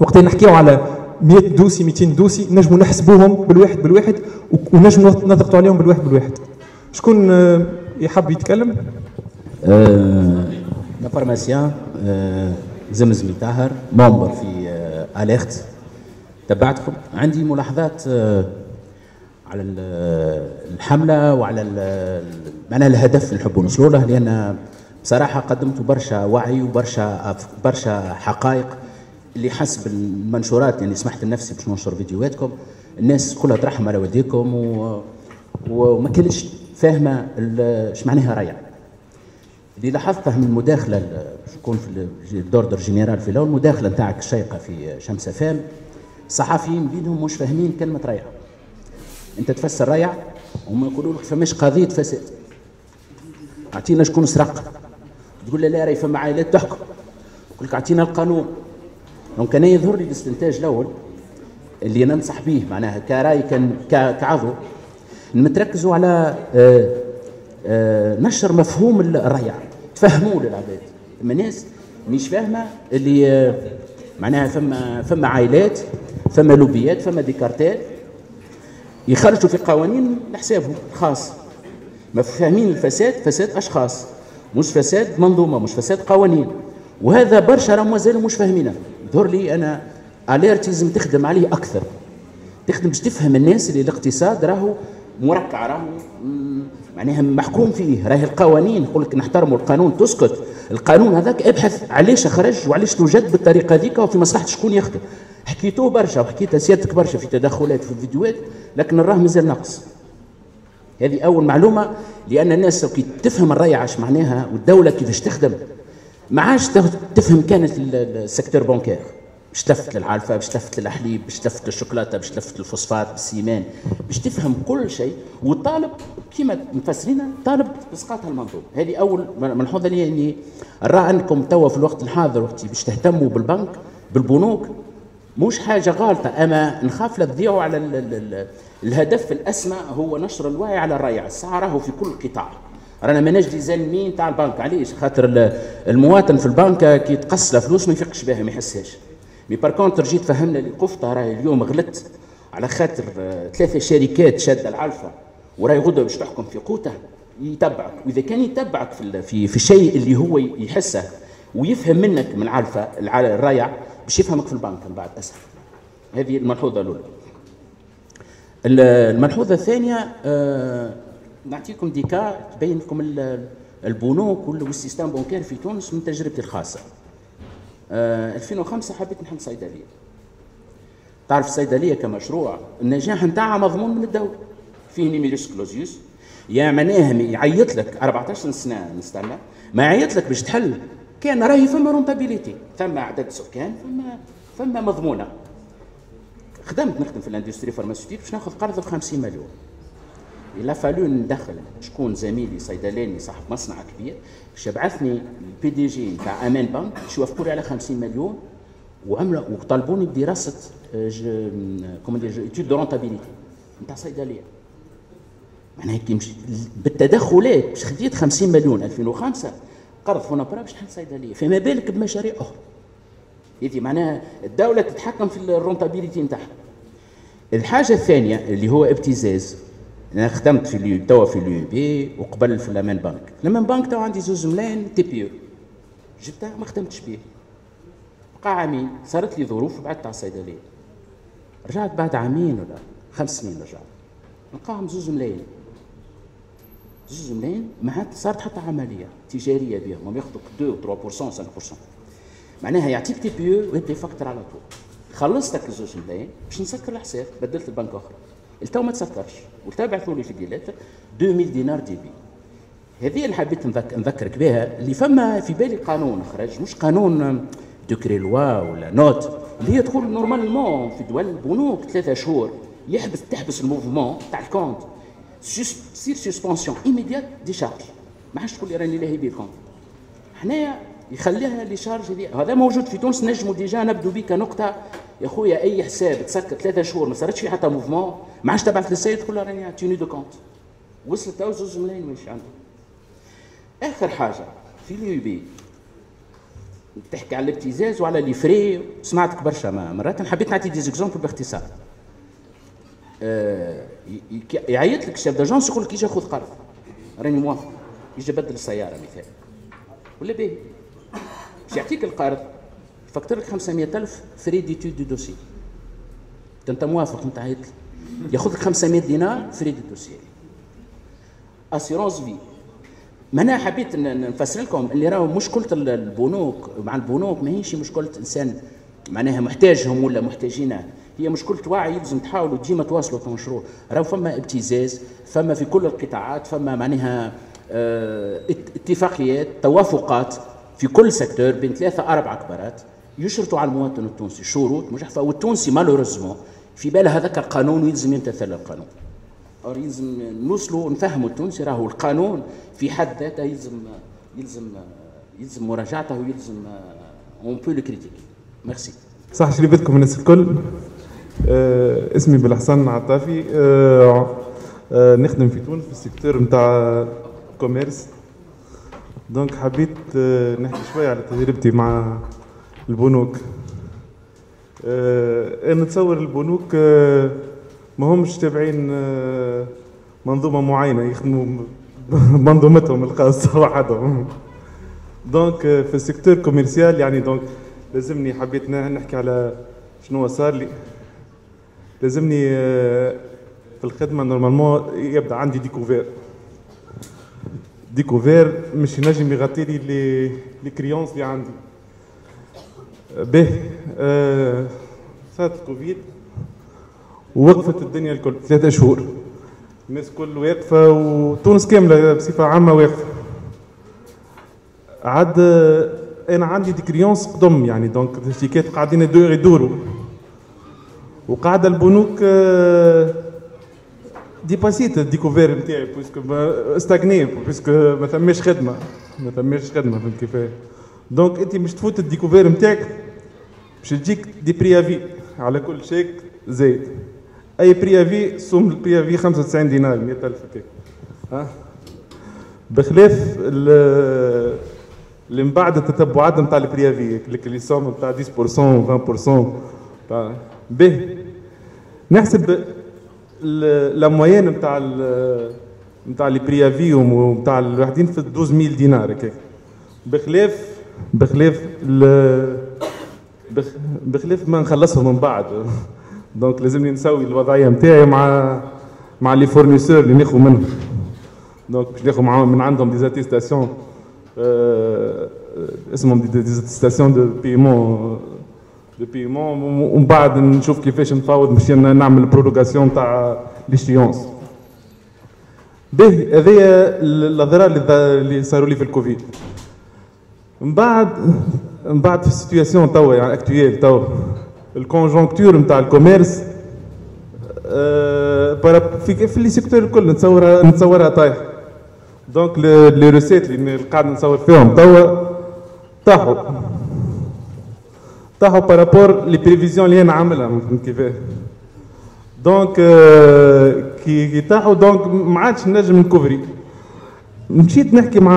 A: وقت نحكيو على 100 dossiers 200 dossiers نجموا نحسبوهم بالواحد بالواحد ونجموا نضغطوا عليهم بالواحد بالواحد. شكون يحب يتكلم؟
D: أه فارماسيان زمزمي طاهر مومبر في أه اليرت تبعتكم. عندي ملاحظات أه على الحملة وعلى معناها الهدف اللي نحبوا نوصلوا له لأن بصراحة قدمتوا برشا وعي وبرشا برشا حقائق اللي حسب المنشورات يعني سمحت لنفسي باش ننشر فيديوهاتكم. الناس كلها ترحم على والديكم و وما كانتش فاهمه إيش معناها ريع اللي لاحظته من المداخله شكون في ال d'ordre général في الأول المداخله نتاعك الشيقة في شمس فام الصحفيين بينهم مش فاهمين كلمة ريع أنت تفسر ريع وما يقولوا لك فماش قضية فساد. أعطينا شكون سرق. تقول له لا راهي فما عائلات تحكم. يقول لك أعطينا القانون. دونك أنا يظهر لي الاستنتاج الأول اللي ننصح به معناها كرأي كان كعضو. نتركزوا على آه، آه، نشر مفهوم الريع. تفهموا للعباد اما ناس مش فاهمة اللي آه، معناها فما فما عائلات فما لوبيات فما ديكارتات يخرجوا في قوانين لحسابهم الخاص ما فاهمين الفساد فساد أشخاص. مش فساد منظومة مش فساد قوانين. وهذا برشا راهم مازالوا مش فاهمينه. يظهر لي أنا اليرت لازم تخدم عليه أكثر. تخدم باش تفهم الناس اللي الاقتصاد راهو مركع راهو معناها محكوم فيه. راهي القوانين يقول لك نحترموا القانون تسكت. القانون هذاك ابحث علاش خرج وعلاش توجد بالطريقة هذيك وفي مصلحة شكون يخدم. حكيتوه برشا وحكيتها سيادتك برشا في تدخلات في الفيديوهات لكن الراه مازال ناقص. هذه أول معلومة لأن الناس كي تفهم الريعه اش معناها والدولة كيفاش تخدم. ما عادش تفهم كان ال secteur bancaire باش تلفت للعلفه باش تلفت للحليب باش تلفت للشوكولاتة باش تلفت للفوسفات بال ciment باش تفهم كل شيء. والطالب كما مفسرين طالب باسقاط المنظومه هذه أول ملحوظه لي إني نرى انكم توا في الوقت الحاضر وقت باش تهتموا بالبنك بالبنوك. مش حاجة غالطة. أما نخاف لا تضيعوا على ال ال ال الهدف الأسمى هو نشر الوعي على الريع. الساعة راهو في كل قطاع. رانا ما نجدي زلمين تاع البنك. علاش؟ خاطر المواطن في البنك كي تقص فلوس ما يفيقش بها ما يحسهاش. مي بار كونتر جيت فهمنا اللي قفطة راهي اليوم غلط على خاطر آه، ثلاثة شركات شادة العلفه وراهي غدوة باش تحكم في قوته يتبعك. وإذا كان يتبعك في في, في الشيء اللي هو يحسه ويفهم منك من العلفه الرايع باش يفهمك في البنك من بعد أسهل. هذه الملحوظة الأولى. الملحوظة الثانية آه نعطيكم ديكا تبين لكم البنوك وال système bancaire في تونس من تجربتي الخاصة. آه 2005 حبيت نحل صيدلية. تعرف الصيدلية كمشروع؟ النجاح نتاعها مضمون من الدولة. فيه numerus clausus. يا معناها يعيط لك. 14 سنة نستنى. ما يعيط لك باش تحل. كان راهي فما rentabilité. فما عدد سكان فما فما مضمونة. خدمت نخدم في ال industrie pharmaceutique باش ناخذ قرض ب 50 مليون. il a fallu ندخل. شكون زميلي صيدلاني صاحب مصنع كبير باش يبعثني ال PDG نتاع أمان بنك باش يوافقوا على 50 مليون وعملوا وطالبوني بدراسة comment dire étude de rentabilité نتاع صيدلية. معناها كي بالتدخلات باش خديت 50 مليون 2005 قرض فما نبرا باش تحل صيدلية؟ فما بالك بمشاريع أخرى. هذه معناها الدولة تتحكم في ال rentabilité نتاعها. الحاجة الثانية اللي هو ابتزاز. أنا خدمت في ال U توا في ال UB وقبل في الامان بنك الامان بنك توا عندي زوج ملايين TPE جبتها ما خدمتش به بقى عامين. صارت لي ظروف بعدت على الصيدليه رجعت بعد عامين ولا خمس سنين رجعت. نلقاهم زوج ملايين. زوج ملايين ما عاد صارت حتى عملية تجارية بهم هم ياخذوك 2 3% 5% معناها يعطيك تي بي أو ويبدا يفكر على طول. خلصتك الزوج ملايين باش نسكر الحساب بدلت البنك أخرى. التو ما تسكرش وتابعثوا لي في ديلات 2000 دينار دي بي. هذه اللي حبيت نذكرك بها اللي فما في بالي قانون خرج مش قانون دوكري لوا ولا نوت اللي هي تقول نورمالمون في دول البنوك ثلاثة شهور يحبس تحبس الموفمون تاع الكونت. تصير سسبونسيون ايميديات دي شارج ما عادش تقول لي راني لاهي بيه الكونت حنايا يخليها لي شارج هذا موجود في تونس نجموا ديجا نبدو بك نقطة. يا خويا أي حساب تسكر ثلاثة شهور ما صارتش فيه حتى موفمون ما عادش تبعث للسيد تقول له راني توني دو كونت وصلت تو زوج ملايين ماشي عنده آخر حاجة في ال UB تحكي على الابتزاز وعلى les frais. سمعتك برشا مرات حبيت نعطي des exemples باختصار. آه يعيط لك ال chef d'agence يقول لك يجي خذ قرض. راني موافق. يجي بدل السيارة مثال. ولا باهي. يعطيك القرض يفكر لك 500000 frais d'étude de dossier انت موافق انت عيط ياخذ لك 500 دينار frais de dossier assurance في ما أنا حبيت نفسر لكم اللي راهو مشكلة البنوك مع البنوك ماهيش مشكلة إنسان. معناها محتاجهم ولا محتاجينه. هي مشكلة وعي يلزم تحاولوا ديما تواصلوا تنشروا راهو فما ابتزاز فما في كل القطاعات فما معناها آه اتفاقيات توافقات. في كل secteur بين ثلاثة أربع كبارات يشرطوا على المواطن التونسي. شروط مجحفه والتونسي malheureusement في باله هذاك القانون ويلزم يمتثل القانون. or يلزم نوصلوا نفهموا التونسي راهو القانون في حد ذاته يلزم يلزم يلزم مراجعته ويلزم on peut le critiquer merci
E: صح شري بدكم الناس الكل. آه اسمي بالحسن عطافي. آه آه نخدم في تونس في ال secteur نتاع commerce donc حبيت آه نحكي شوية على تجربتي مع البنوك. آه أنا نتصور البنوك آه ما همش تابعين منظومة معينة يخدموا منظومتهم الخاصة وحدهم. donc في ال secteur commercial يعني donc لازمني حبيت نحكي على شنو صار لي. لازمني في الخدمة normalement يبدأ عندي découvert. découvert مش ينجم يغطي les les les créances اللي عندي به آه صارت كوفيد ووقفت الدنيا الكل. ثلاثة شهور. الناس كل واقفة وتونس كاملة بصفة عامة واقفة. عاد أنا عندي des créances قدم يعني donc الشيكات قاعدين يدوروا وقاعدة البنوك dépassait ال découvert نتاعي puisque استغني puisque ما ثماش خدمة ما ثماش خدمة فهمت كيفاه donc انت مش تفوت ال découvert نتاعك باش تجيك des préavis على كل شيك زايد. أي préavis سوم ال préavis 95 دينار 100000 هكاك. ها؟ بخلاف اللي من بعد التتبعات نتاع ال préavis اللي سوم نتاع 10% 20% تاع به. نحسب la moyenne نتاع نتاع les préavis ونتاع الواحدين في 12000 دينار هكاك بخلاف بخلاف بخلاف ما نخلصهم من بعد. donc لازمني نسوي الوضعية نتاعي مع مع les fournisseurs اللي ناخذ منهم. donc باش ناخذ معاهم من عندهم des attestations آه اسمهم des attestations de paiement paiement ومن بعد نشوف كيفاش نفاوض باش نعمل prorogation تاع l'échéance به هذايا الاضرار اللي صاروا لي في الكوفيد من بعد من بعد في ال situation توا يعني actuelle توا ال conjoncture نتاع ال commerce أه في في les secteurs الكل نتصورها نتصورها طايح donc les recettes اللي قاعد نصور فيهم توا طاحوا طاحوا par rapport les prévisions اللي أنا عاملها فهمت كيفاه donc كي طاحوا دونك ما عادش نجم ن couvrir مشيت نحكي مع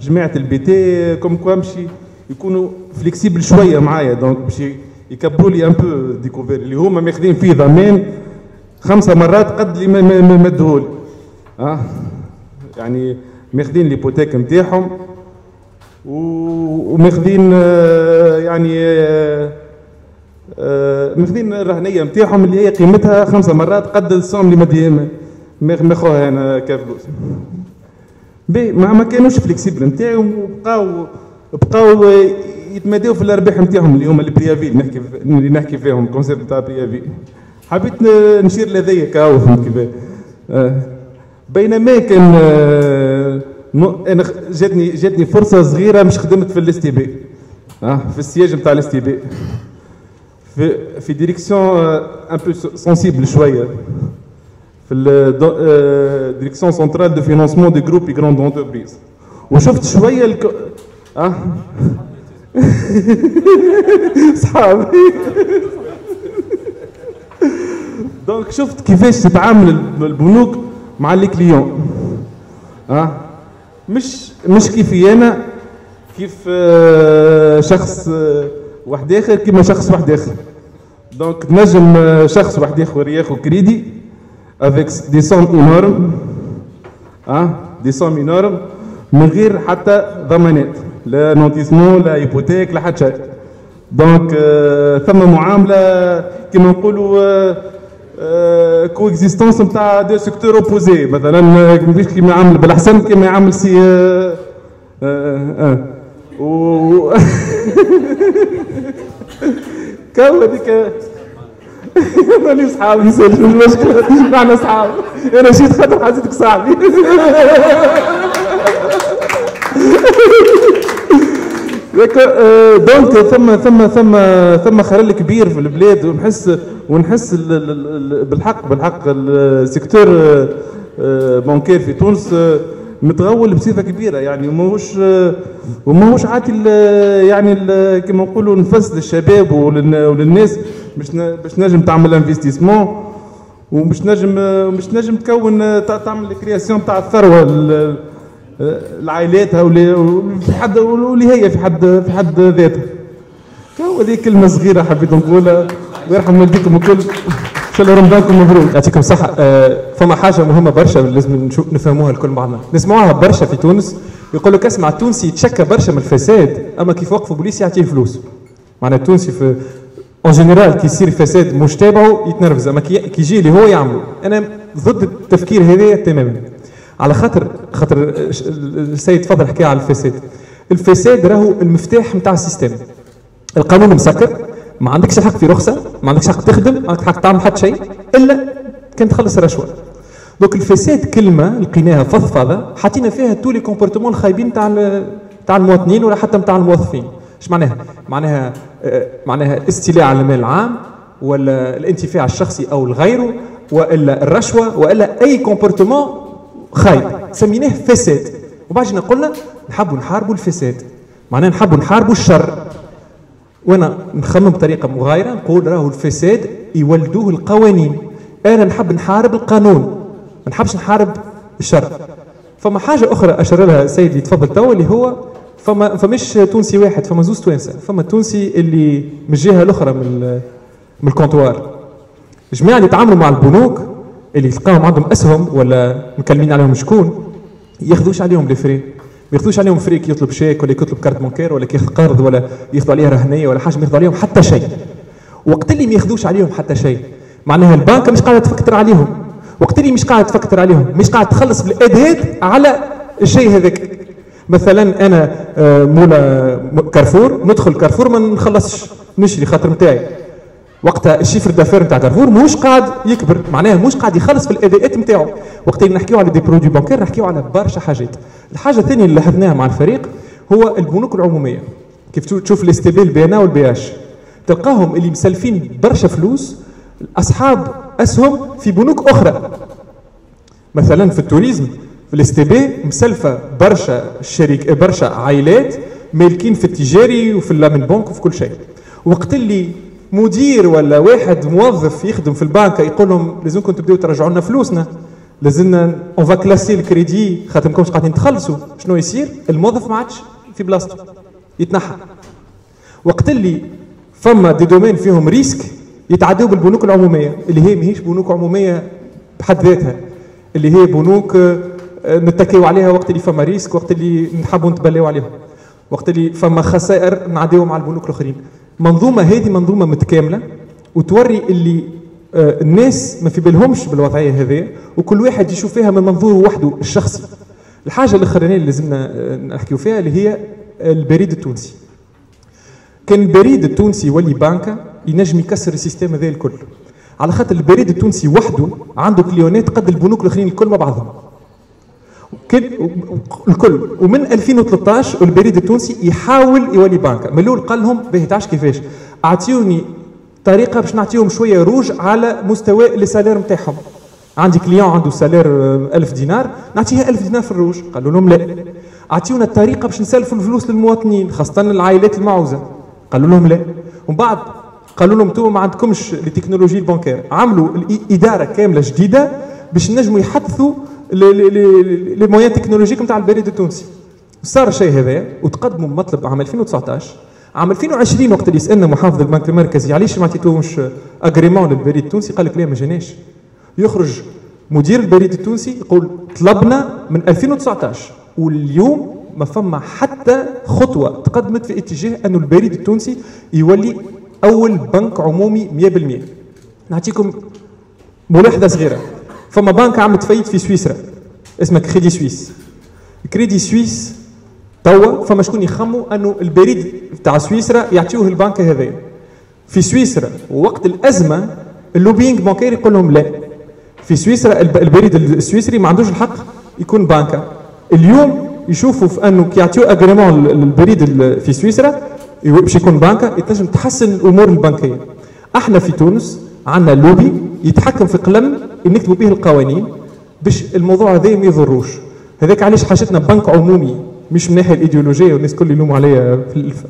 E: جماعة ال BT comme quoi مشي يكونوا flexibles شوية معايا donc باش يكبروا لي un peu découvert اللي هما ماخذين فيه ضمان خمسه مرات قد اللي مدهول آه يعني ماخذين l'hypothèque نتاعهم وماخذين يعني ماخذين الرهنيه نتاعهم اللي هي قيمتها خمسة مرات قد السوم اللي ماخوها أنا كفلوس بي ما, ما كانوش flexibles نتاعهم وبقاو بقاو يتماداو في الأرباح نتاعهم اللي هما اللي نحكي اللي نحكي فيهم ال concept نتاع بريافي. حبيت نشير ل des cas و فهمت كيف بينما كان أنا جاتني جاتني فرصة صغيرة مش خدمت في ال STB. في ال siège نتاع ال STB. في في direction un peu sensible شوية. في ال direction centrale de financement des groupes grandes entreprises وشفت شوية الك... آه صحابي donc شفت كيفاش تتعامل البنوك مع les clients آه مش مش كيفي أنا كيف آه شخص آه واحد آخر كيما شخص واحد آخر. donc تنجم آه شخص واحد آخر ياخذ crédit avec des sommes énormes آه des sommes énormes من غير حتى ضمانات لا nantissement لا hypothèque لا حتى شيء. donc ثم معاملة كما نقولوا coexistence نتاع deux secteurs opposés مثلا مش كيما يعمل بالحسن كيما يعمل سي آه آه آه و كاو هذيك
F: ماني صحابي مش مشكلة معنا صحاب أنا جيت خاطر حسيتك صاحبي donc ثم ثم ثم ثم خلل كبير في البلاد ونحس ونحس بالحق بالحق ال secteur bancaire في تونس متغول بصفة كبيرة. يعني وماهوش وماهوش عاطي يعني كما نقولوا نفس للشباب وللناس باش باش نجم تعمل investissement ومش نجم مش نجم تكون تعمل création تاع الثروة. لعائلاتها في حد واللي هي في حد في حد ذاتها. هذه كلمة صغيرة حبيت نقولها. ويرحم والديكم الكل إن شاء الله رمضانكم مبروك.
A: يعطيكم الصحة. آه فما حاجة مهمة برشا لازم نفهموها الكل بعضنا. نسمعوها برشا في تونس. يقول لك اسمع التونسي يتشكى برشا من الفساد أما كيف وقفوا بوليس يعطيه فلوس. معناها التونسي في en général كي يصير فساد مش تابعه يتنرفز. أما كي يجي اللي هو يعمله. أنا ضد التفكير هذا تماما. على خاطر خاطر السيد فضل حكى على الفساد. الفساد راهو المفتاح نتاع ال système. القانون مسكر. ما عندكش حق في رخصة ما عندكش حق تخدم ما عندكش حق تعمل حتى شيء إلا كان تخلص الرشوة. donc الفساد كلمة لقيناها فضفاضه حطينا فيها تو les comportements الخايبين تاع تاع المواطنين ولا حتى تاع الموظفين. إيش معناها؟ معناها آه، معناها الاستيلاء على المال العام ولا الانتفاع الشخصي أو الغيره وإلا الرشوة وإلا أي comportement خايب. سميناه فساد. وبعدين قلنا؟ نحبوا نحاربوا الفساد. معناها نحبوا نحاربوا الشر. وأنا نخمم بطريقة مغايرة نقول راهو الفساد يولدوه القوانين. أنا نحب نحارب القانون ما نحبش نحارب الشر. فما حاجة أخرى اشار لها سيدي تفضل تو اللي هو فما فمش تونسي واحد فما زوز توانسة فما تونسي اللي من الجهة الأخرى من من ال comptoir. الجماعه اللي يتعاملوا مع البنوك اللي تلقاهم عندهم أسهم ولا مكلمين عليهم شكون ياخذوش عليهم les frais. ما ياخذوش عليهم frais كي يطلب شيك ولا يطلب carte bancaire ولا ياخذ قرض ولا ياخذوا عليها رهنية ولا حاجة ما ياخذوا عليهم حتى شيء. وقت اللي ما ياخذوش عليهم حتى شيء. معناها البنك مش قاعدة تفكتر عليهم. وقت اللي مش قاعدة تفكتر عليهم مش قاعدة تخلص بالاداءات على الشيء هذاك. مثلا أنا آه، مولى كارفور ندخل كارفور ما نخلصش نشري خاطر نتاعي وقتها ال chiffre d'affaires نتاع كارفور مش قاعد يكبر. معناها مش قاعد يخلص في الاداءات نتاعو. وقت اللي نحكيو على des produits bancaires نحكيو على برشا حاجات. الحاجة الثانية اللي لاحظناها مع الفريق هو البنوك العمومية. كيف تشوف ال STB ال BNA وال BH تلقاهم اللي مسلفين برشا فلوس اصحاب أسهم في بنوك أخرى. مثلا في ال tourisme في ال STB مسلفة برشا شريك برشا عائلات مالكين في التجاري وفي ال Amen Bank وفي كل شيء. وقت اللي مدير ولا واحد موظف يخدم في البنك يقول لهم لازمكم تبداو ترجعوا لنا فلوسنا. لازمنا on va classer الكريدي خاطر ماكمش قاعدين تخلصوا. شنو يصير؟ الموظف ما عادش في بلاصته. يتنحى. وقت اللي فما des domaines فيهم risque يتعدوا بالبنوك العمومية اللي هي ماهيش بنوك عمومية بحد ذاتها. اللي هي بنوك آه، نتكيو عليها وقت اللي فما risque وقت اللي نحبوا نتبلاو عليهم. وقت اللي فما خسائر نعديو مع البنوك الآخرين. منظومة هذه منظومة متكاملة وتوري اللي آه، الناس ما في بالهمش بالوضعية هذه وكل واحد يشوف فيها من منظوره وحده الشخصي. الحاجة الأخرانية اللي لازمنا آه، نحكيو فيها اللي هي البريد التونسي. كان البريد التونسي يولي بانكا ينجم يكسر ال système هذا الكل. على خاطر البريد التونسي وحده عنده clientات قد البنوك الأخرين الكل مع بعضهم. الكل. ومن 2013 البريد التونسي يحاول يولي بنكه من الأول قال لهم باهي تعرفش كيفاش؟ أعطيوني طريقة باش نعطيهم شوية روج على مستوى ال salaire نتاعهم. عندي client عنده salaire 1000 دينار نعطيها 1000 دينار في الروج. قالوا لهم لا. أعطيونا الطريقة باش نسلفوا الفلوس للمواطنين خاصة العائلات المعوزة. قالوا لهم لا. ومن بعد قالوا لهم أنتم ما عندكمش ال technologie bancaire عملوا الاداره كاملة جديدة باش نجموا يحدثوا les moyens technologiques نتاع البريد التونسي صار الشيء هذا وتقدموا بمطلب عام 2019 عام 2020 وقت اللي سألنا محافظ البنك المركزي علاش ما عطيتوهمش اجريمون للبريد التونسي قال لك لا ما جاناش. يخرج مدير البريد التونسي يقول طلبنا من 2019 واليوم ما فما حتى خطوة تقدمت في اتجاه انه البريد التونسي يولي أول بنك عمومي 100% نعطيكم ملاحظة صغيرة. فما بنك عملت faillite في سويسرا. اسمها Crédit Suisse. Crédit Suisse توا فما شكون يخموا أنه البريد تاع سويسرا يعطيوه البنك هذايا. في سويسرا وقت الأزمة ال lobbying bancaire يقول لهم لا. في سويسرا البريد السويسري ما عندوش الحق يكون بانكا. اليوم يشوفوا في أنه كي يعطيو agrément البريد في سويسرا باش يكون بانكا يتنجم تحسن الأمور البنكية. إحنا في تونس عندنا لوبي يتحكم في قلم نكتبوا به القوانين باش الموضوع هذا ما يضروش. هذاك علاش حاجتنا بنك عمومي مش من الناحيه الإيديولوجية والناس الكل يلوموا عليا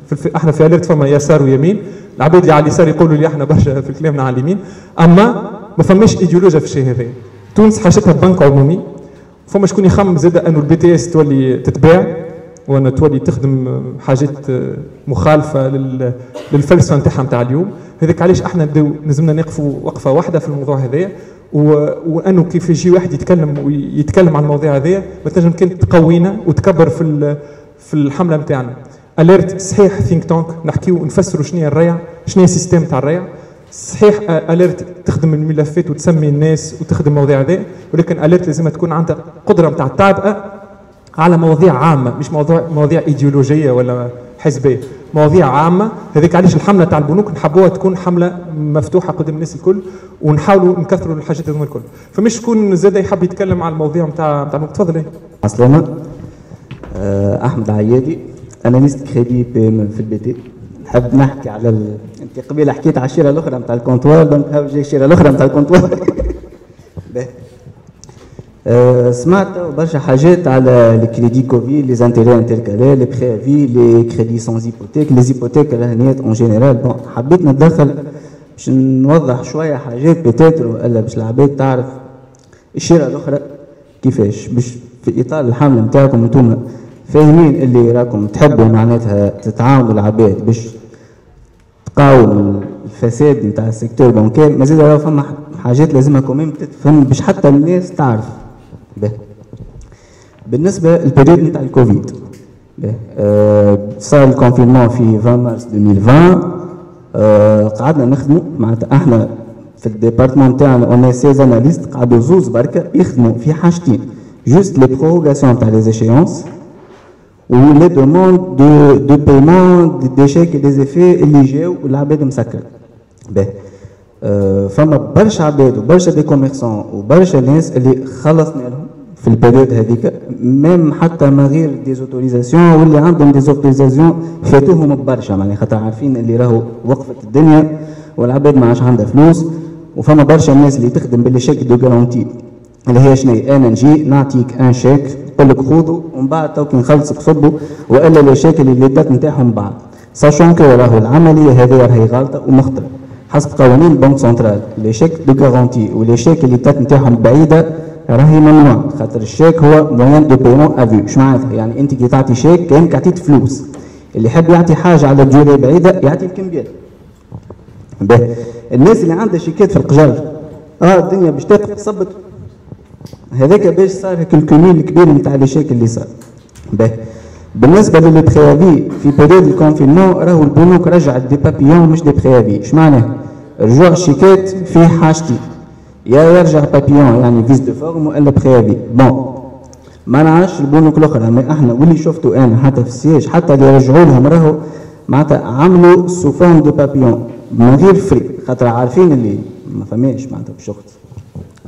A: في, أحنا في Alert فما يسار ويمين. العباد على اليسار يقولوا لي أحنا برشا في كلامنا على اليمين. أما ما فماش إيديولوجيا في الشيء هذا. تونس حاجتها بنك عمومي فما شكون يخمم زاد أنه ال BTS تولي تتباع وأن تولي تخدم حاجات مخالفة للفلسفة نتاعها نتاع اليوم. هذاك علاش أحنا لازمنا نقفوا وقفة واحدة في الموضوع هذايا وانه كيف يجي واحد يتكلم ويتكلم عن المواضيع هذيا ما تنجم كان تقوينا وتكبر في في الحملة نتاعنا Alert صحيح think tank نحكيو نفسروا شنو هي الريع شنو هي ال système تاع الريع. صحيح Alert تخدم الملفات وتسمي الناس وتخدم المواضيع هذه ولكن Alert لازم تكون عندها قدرة نتاع التعبئه على مواضيع عامة مش موضوع مواضيع ايديولوجيه ولا حزبية. مواضيع عامة. هذيك علاش الحملة تاع البنوك نحبوها تكون حملة مفتوحة قدام الناس الكل ونحاولوا نكثروا الحاجات هذوما الكل. فمش شكون زاد يحب يتكلم على المواضيع نتاع نتاع تفضل
G: عسلامة آه، أحمد عيادي analyste crédit في ال BT. نحب نحكي على ال... أنت قبيلة حكيت على الشيرة الأخرى نتاع ال comptoir دونك هاو جاي الشيرة الأخرى نتاع الكونتوار. سمعت برشا حاجات على les crédits Covid les intérêts intercalaires les préavis les crédits sans hypothèque les hypothèques الرهنيات en général bon حبيت نتدخل باش نوضح شوية حاجات peut-être ولا باش العباد تعرف الشيره الاخرى كيفاش باش في اطار الحمله نتاعكم أنتم فاهمين اللي راكم تحبوا معناتها تتعاونوا العباد باش تقاوموا الفساد نتاع ال secteur bancaire مازال فما حاجات لازمها quand même تتفهم باش حتى الناس تعرف به. بالنسبة لل période نتاع الكوفيد آه صار ال confinement في 20 مارس 2020 آه قعدنا نخدموا معناتها إحنا في ال département تاعنا on est seize analystes قعدوا زوز بركة يخدموا في حاجتين. juste les prorogations تاع les échéances ou les demandes de, de paiement des chèques et des effets اللي جاو والعباد مسكر باهي أه فما برشا عباد وبرشا des commerçants وبرشا ناس اللي خلصنا لهم في ال période هذيك même حتى ما غير des autorisations واللي عندهم des autorisations فاتوهم برشا. معناها خاطر عارفين اللي راهو وقفت الدنيا والعباد ما عادش عندها فلوس وفما برشا ناس اللي تخدم بال les chèques de garantie اللي هي شنو؟ أنا نجي نعطيك un chèque نقول لك خذوا ومن بعد تو كي نخلصك صبوا وإلا المشاكل les dates نتاعهم بعد. sachant que راهو العملية هذه راهي غلطة ومخطره حسب قوانين ال banque centrale. les chèques de garantie و les chèques اللي دات نتاعهم بعيدة راهي ممنوع خاطر الشيك هو moyen de paiement à vue شو معناتها؟ يعني أنت كي تعطي شيك كانك عطيت فلوس. اللي يحب يعطي حاجة على durée بعيدة يعطي الكمبيال باهي الناس اللي عندها شيكات في القجر آه الدنيا باش تقف صبت. هذاك باش صار هيك الكميل الكبير نتاع les chèques اللي صار. باهي بالنسبة لل préavis في période ال confinement راهو البنوك رجعت des papillons مش des préavis اش معناه؟ رجوع الشيكات في حاجتين يا يرجع بابيون يعني vice de forme وإلا préavis bon ما نعرفش البنوك الأخرى ما إحنا واللي شفته أنا حتى في السياج حتى اللي رجعوا لهم راهو معناتها عملوا sous forme de papillon من غير frais خاطر عارفين اللي ما فماش معناتها بشغل.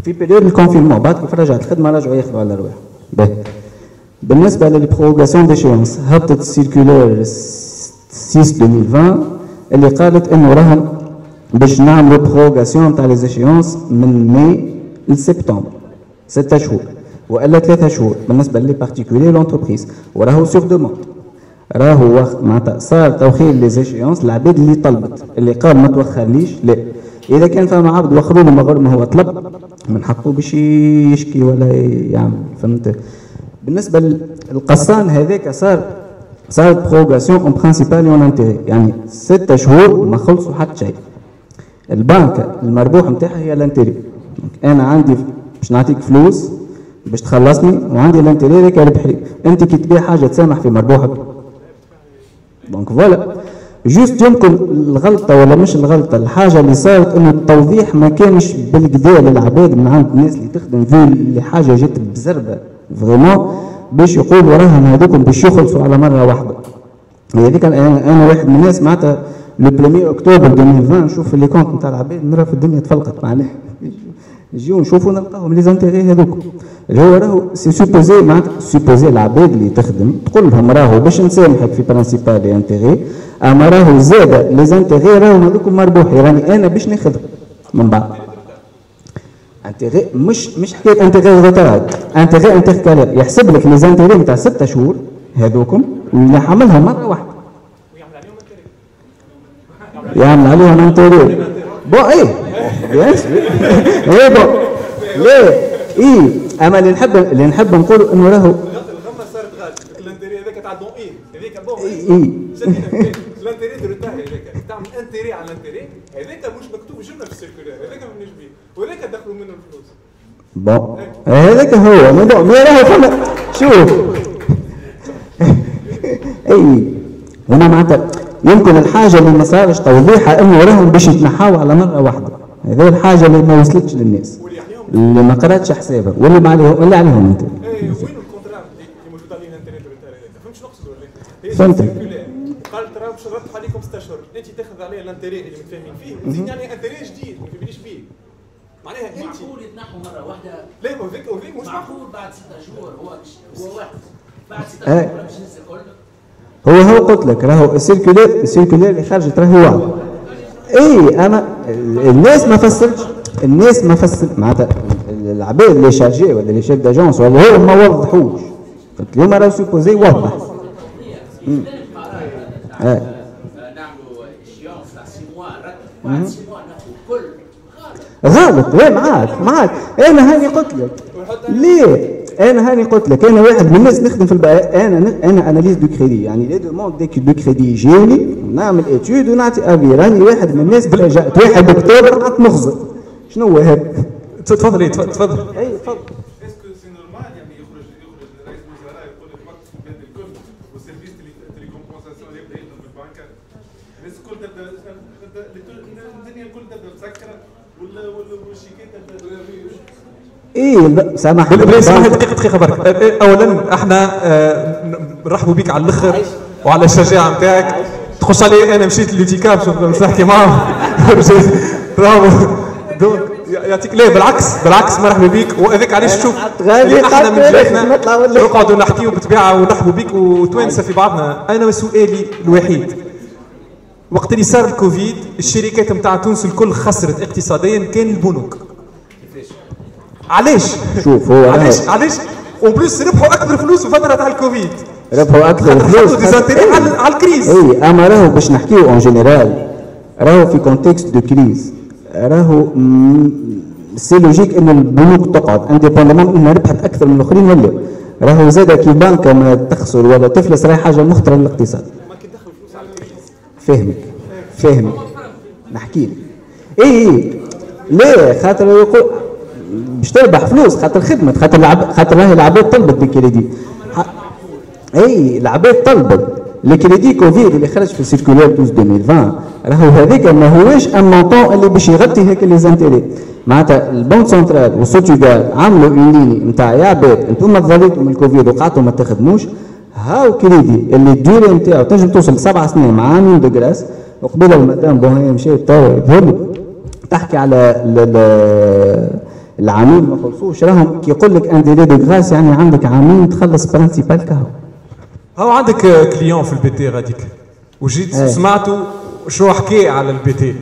G: في période ال confinement بعد كيف رجعت الخدمة رجعوا ياخذوا على رواحهم بالنسبة لل prorogation d'échéances هبطت ال circulaire 6 2020 اللي قالت إنه راهن باش نعملوا prorogation تاع les échéances من ماي لسبتمبر ستة شهور وإلا ثلاثة شهور بالنسبة les particuliers l'entreprise وراهو sur demande راهو معناتها صار توخير les échéances العباد اللي طلبت اللي قال ما توخرليش لا. إذا كان فما عبد وخروا له ما هو طلب من حقه باش يشكي ولا يعمل فهمت؟ بالنسبة للقصان هذاك صار صارت prorogation en principal en intérêt يعني ستة شهور ما خلصوا حتى شيء. البنك المربوح نتاعها هي ال intérêt. أنا عندي باش نعطيك فلوس باش تخلصني وعندي ال intérêt هذاك ربح لي أنت كي تبيع حاجة تسامح في مربوحك. donc voilà juste يمكن الغلطة ولا مش الغلطة الحاجة اللي صارت إنه التوضيح ما كانش بالقدا للعباد من عند الناس اللي تخدم فيه اللي حاجة جات بزربة. vraiment باش يقولوا راهم هذوكم باش يخلصوا على مرة واحدة. هذيك أنا, واحد من الناس معناتها le 1 اكتوبر 2020 نشوف les comptes نتاع العباد نرى في الدنيا تفلقت معناها. نجيو نشوفوا نلقاهم les intérêts هذوك. اللي هو راهو c'est supposé معناتها supposé العباد اللي تخدم تقول لهم راهو باش نسامحك في principal intérêt أما راهو زاد les intérêts راهو هذوك مربوحي راني أنا باش ناخذهم من بعد انتيغي مش مش حكاية انتيغي روتارد انتيغي انتركالير يحسب لك لي زانتيغي نتاع ستة شهور. هذوكم ويحملها مرة واحدة. يعمل عليهم انتيغي بون إيه؟ سور إيه بون ليه؟ إيه؟ أما اللي نحب اللي نحب نقول إنه راهو
H: الغمه صارت غالب الانتيري هذاك تاع دون إيه؟ هذاك بون
G: إيه
H: الانتيري درتها هذاك تعمل انتيري على الانتيري. هذاك مش مكتوب جمله في السيركولير. هذاك ما وهذاك دخلوا منه الفلوس
G: بون هذاك هو. مو بون مي راهو فما. شوف أي. هما معناتها يمكن الحاجة اللي ما صارش توضيحها إنه راهم باش يتنحاوا على مرة واحدة. هذه الحاجة اللي ما وصلتش للناس. اللي ما قراتش حسابها. واللي ما عليهم واللي عليهم أنت.
H: إيه وين الكونترا اللي موجود عليه الانتيري درتها هذاك فهمت شنو نقصد ولا هي
G: فهمت.
H: قال ترى باش عليكم ست اشهر انت تاخذ عليه ال intérêt اللي متفاهمين فيه. وتزيد يعني intérêt جديد. ما تبنيش بيه معناها أنت.
D: معقول يتنحوا مرة
H: واحدة؟ ما هذاك هذاك مش معقول.
D: بعد ستة شهور هو هو واحد. بعد ستة
G: إيه.
D: شهور الكل
G: هو هو قلت لك راهو ال circulaire ال circulaire اللي خرجت راهي واحد. اي أنا الناس ما فسرتش الناس ما فسر معناتها العباد اللي chargé ولا اللي chef d'agence ولا هو ما وضحوش. قلت لهم راهو سوبوزي وضح. آه.
D: نعملوا اشياء تاع سي موا نرتب بعد سي موا ناخذ الكل
G: غلط. وين؟ معاك معاك. أنا هاني قلت لك؟ ليه؟ أنا هاني قلت لك؟ أنا واحد من الناس نخدم في البقاء أنا أنا اناليز دو كريدي يعني لي دوموند ديك دو كريدي يجيوني نعمل اتيود ونعطي افي راني واحد من الناس تفاجات واحد اكتوبر عط مخزن شنو هو هذا؟
A: تفضل إيه، تفضل تفضل
G: أي تفضل
E: est-ce que c'est normal يعني يخرج يخرج رئيس الوزراء يقول لك وقت البلاد الكل وال service télécompensation يبدا يخدم في البنكه الناس الكل تبدا تبدا الدنيا الكل تبدا مسكره وال- وال- والشيكات تبدا
G: اي لا، سامح
A: اسمح دقيقة دقيقة برك أولا إحنا أه، نرحبوا بك على الآخر وعلى الشجاعة نتاعك تخش علي أنا مشيت لوتيكا باش باش نحكي معاهم bravo. donc يعطيك لا بالعكس بالعكس مرحبا بك. وهذاك علاش تشوف إحنا من جهتنا نقعدوا نحكيوا بطبيعة ونرحبوا بك وتوانسة في بعضنا. أنا سؤالي الوحيد. وقت اللي صار الكوفيد الشركات نتاع تونس الكل خسرت اقتصاديا كان البنوك. علاش؟
G: شوف هو
A: علاش؟ علاش؟ en plus ربحوا أكبر فلوس في فترة تاع الكوفيد.
G: ربحوا
A: أكثر
G: فلوس
A: des intérêts على على ال
G: crise. إي أما راهو باش نحكيو en général راهو في contexte de crise راهو c'est logique إن البنوك تقعد indépendamment إنها ربحت أكثر من الآخرين ولا راهو زاد كي بنكه ما تخسر ولا تفلس راهي حاجة مخطرة للاقتصاد. فاهمك فاهمك نحكي لك. إي إي. ليه خاطر يقول باش تربح فلوس خاطر خدمت خاطر العب خاطر راهي العباد طلبت بالكريدي ح- أي العباد طلبت. الكريدي كوفيد اللي خرج في circulaire 12 2020 راهو هذاك ما هوش ان اللي باش يغطي هيك les intérêts. معناتها ال banque centrale وال SOTUGAR عملوا une ligne نتاع يا عباد أنتم تظليتوا من الكوفيد وقعدتوا ما تخدموش. هاو كريدي اللي ال durée نتاعو تنجم توصل سبع سنين مع عامين de grâce وقبيلة المدام bon هي مشيت يظهر تحكي على العامين ما خلصوش. راهم كي يقول لك un délai de grâce يعني عندك عامين تخلص principal كهو.
A: هاو عندك آه، كليون في البي تي غاديك؟ وجيت
G: إيه.
A: سمعتوا شو حكي على البي تي.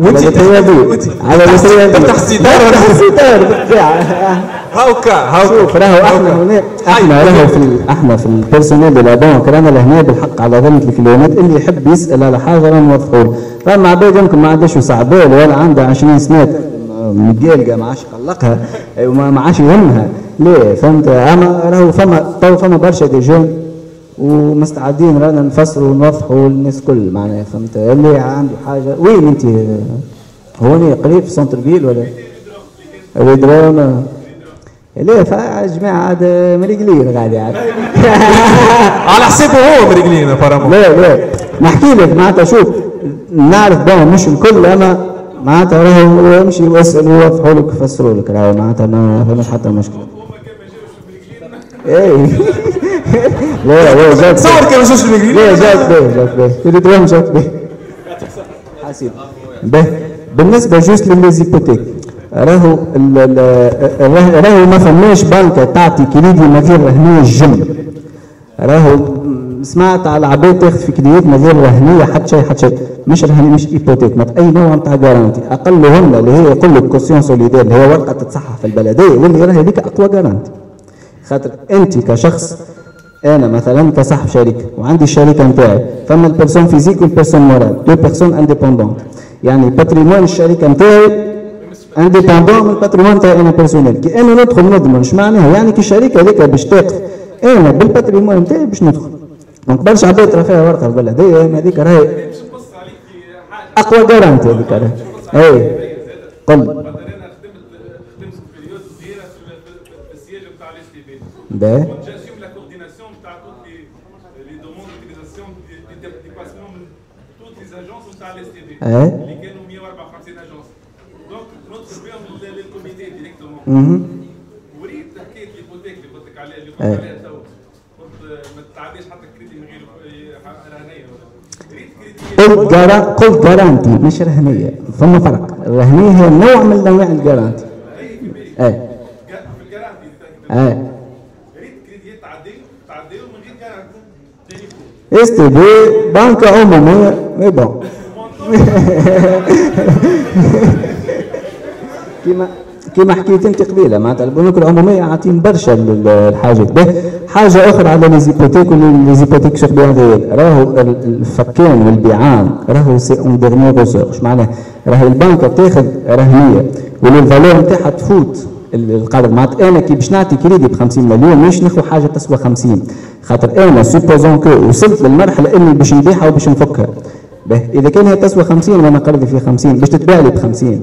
G: الرياضي على
A: ستار. ولا
G: ستار بالطبيعه
A: هاوكا هاوكا.
G: شوف راهو إحنا هنا إحنا راهو في إحنا في البيرسونيل دو لا بانك رانا لهنا بالحق على ذمه الكليونات اللي يحب يسأل على حاجة رانا نوضحوا له فما عباد يمكن ما عندهاش وسع بال ولا عنده 20 سنة. متقلقه ما عادش يقلقها وما ما عادش يهمها. ليه؟ فهمت؟ أما راهو فما تو فما برشا des jeunes ومستعدين رانا نفسروا ونوضحوا للناس الكل معناها فهمت؟ اللي عنده حاجة وين أنت؟ هوني قريب في centre-ville ولا الدراما ليه؟ فا جماعة عاد مريقلين غادي عاد
A: على حسابه هو مريقلين
G: لا لا نحكي لك معناتها شوف نعرف bon مش الكل أما معناتها راهو امشي واسال ويوضحوا لك يفسروا لك. راهو معناتها ما فماش حتى مشكلة. اي لا لا جات
A: تصور كان مشوش المريقلين
G: لا جات به جات به في الدراما جات به حاسب به بالنسبة جوست للزيبوتيك راهو ال- ال- راه- راهو ما فماش بنكة تعطي كريدي من غير رهنيه الجن راهو سمعت على عباد تاخذ في من غير رهنيه حتى شيء حتى شيء مش رهنيه مش hypothèque ما أي نوع نتاع garantie اقلهن اللي هي يقول لك caution solidaire اللي هي ورقة تتصحح في البلدية واللي راهي هذيك أقوى garantie خاطر أنت كشخص أنا مثلا كصاحب شركه وعندي الشركة نتاعي فما ال personne physique وال personne morale deux personnes indépendantes يعني patrimoine الشركة نتاعي indépendant من ال patrimoine نتاعي أنا personnel كي أنا ندخل نضمن اش معناها؟ يعني كي الشركة هذيك باش تقف أنا بال patrimoine نتاعي باش ندخل. donc برشا عباد فيها ورقة البلديه أنا هذيك راهي أقوى garantie هذيك راهي اي قل.
E: في في في- في
G: باهي.
E: اللي كانوا 154 agences donc ندخل بهم لل- لل comité
G: directement.
E: وريت حكايه ليبوتيك اللي قلت لك عليها اللي. قلت عليها تو قلت ما تتعداش حتى كريدي من غير رهنيه ريت كريدي
G: قلت جارا قلت جارانتي مش رهنيه فما فرق. الرهنيه هي نوع من أنواع الجارانتي اي اي
E: جرانتي
G: تي بي بنك عموميه مي كيما كيما حكيت انت قبيلة معناتها البنوك العمومية عاطين برشا الحاجات. به حاجة أخرى على les hypothèques و les hypothèques bien réel راهو ال- الفكان والبيعان راهو c'est un dernier ressort اش معناه راهي البنكه تاخذ رهنية وال valeur نتاعها تفوت. ال- القدر معناتها أنا كي باش نعطي كريدي ب 50 مليون مش ناخذ حاجة تسوى 50 خاطر أنا supposons que وصلت للمرحلة إني باش نبيعها وباش نفكها. إذا كان هي تسوى 50 وأنا قرضي فيها 50 باش تتباع لي ب 50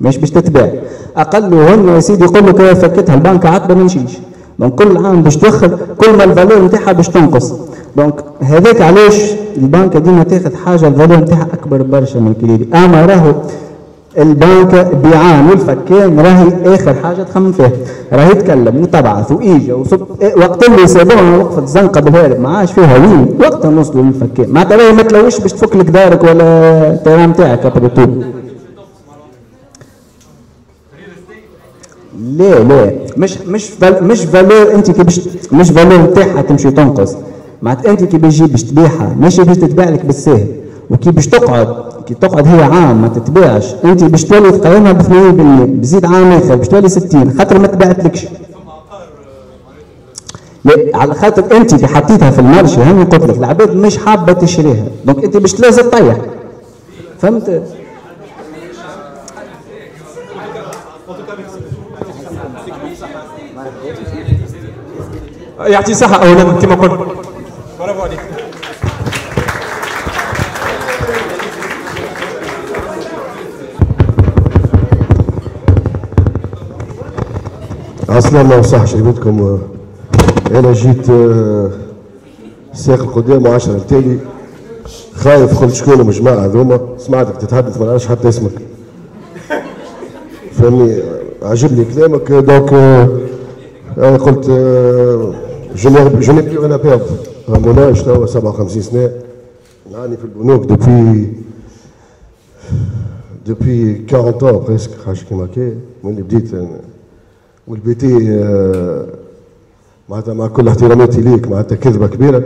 G: مش باش تتباع اقلهن يا سيدي يقول لك فكتها البنك عقبه ما نمشيش donc كل عام باش تدخل كل ما ال valeur نتاعها باش تنقص. donc هذاك علاش البنك ديما تاخذ حاجة ال valeur نتاعها أكبر برشا من الكريدي أما راهو البنك بيعان والفكان راهي آخر حاجة تخمم فيها. راهي تكلم وتبعث واجا وصب إيه وقت اللي سابوها وقفت زنقه بالهارب ما عادش فيها وين. وقتها نوصلوا للفكان. معناتها راهي ما تلوش باش تفك لك دارك ولا ال terrain نتاعك لا لا. مش مش val مش valeur أنت كي باش مش valeur نتاعها تمشي تنقص. معناتها أنت كي باش باش تبيعها ماشي باش تتباع لك بالساهل وكي باش تقعد كي تقعد هي عام ما تتباعش. أنت باش تولي تقيمها ب 80% بزيد عام آخر باش تولي 60 خاطر ما تباعتلكش على خاطر أنت اللي حطيتها في ال marché هاني قلت لك العباد مش حابة تشريها. donc أنت باش لازم تطيح فهمت؟
A: يعطي صحة أولا كما قلت. برافو عليك.
I: أصلا ما صحش قلتكم آه، أنا جيت آه، ساق قدام وعشرة التالي خايف قلت شكون الجماعة هذوما. سمعتك تتحدث ما نعرفش حتى اسمك. فهمني آه، عجبني كلامك. آه، دونك آه، أنا قلت جو ني بلو أنا بيرد موناج توا 57 سنة نعاني في البنوك دوبوي دوبوي 40 ans بريسك حاجة كيما هكا من اللي بديت أنا والبي تي آه، معناتها مع كل احتراماتي ليك معناتها كذبه كبيره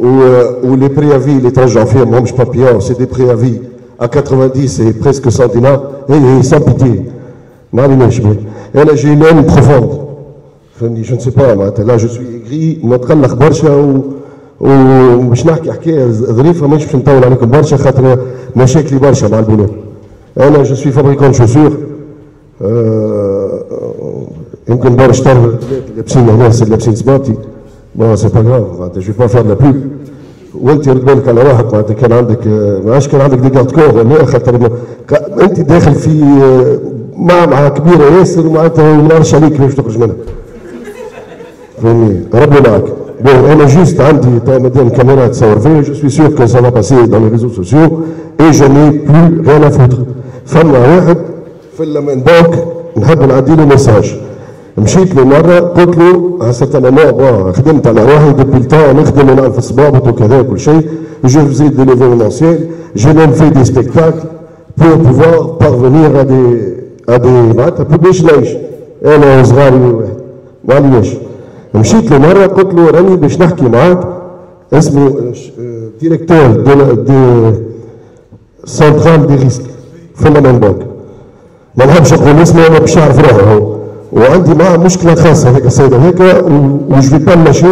I: و- ولي بريافي اللي ترجعوا فيهم ماهمش بابيون سي دي بريافي ا 90 سي بريسك 100 دينار هي هي سان بيتي ما عليناش به أنا جي لين بروفوند فهمني جو نسي با معناتها لا جو سوي ايغري نتقلق برشا و ومش نحكي حكايه ظريفه مش باش نطول عليكم برشا خاطر مشاكلي برشا مع البنوك أنا جو سوي فابريكون شوسور يمكن شطر لابسين الناس لابسين سباطي بون سي با غراف معناتها جو با فار لا بوب وانت رد بالك على روحك معناتها كان عندك ما عادش كان عندك دي كارت كور ولا خاطر ما- انت داخل في معمعة كبيرة ياسر معناتها ما نعرفش عليك كيفاش تخرج منها فهمني ربي معك bon أنا juste عندي تو مادام كاميرا تصور فيا je suis sûr que ça va passer dans les réseaux sociaux et je n'ai plus rien à foutre فما واحد في Amen Bank نحب نعدي له message مشيت له مره قلت له à un certain moment خدمت على روحي depuis le temps نخدم أنا في الصبابط وكذا كل شيء je faisais de l'événementiel j'ai même fait des spectacles pour pouvoir parvenir à des à des معناتها باش نعيش أنا وصغاري واحد معليش مشيت له مره قلت له راني باش نحكي معاك اسمه directeur de centrale des risques في بانك ما نحبش نقول اسمه أنا باش يعرف روحه هو وعندي معاه مشكله خاصه هذيك السيده هذيك وج في با ماشي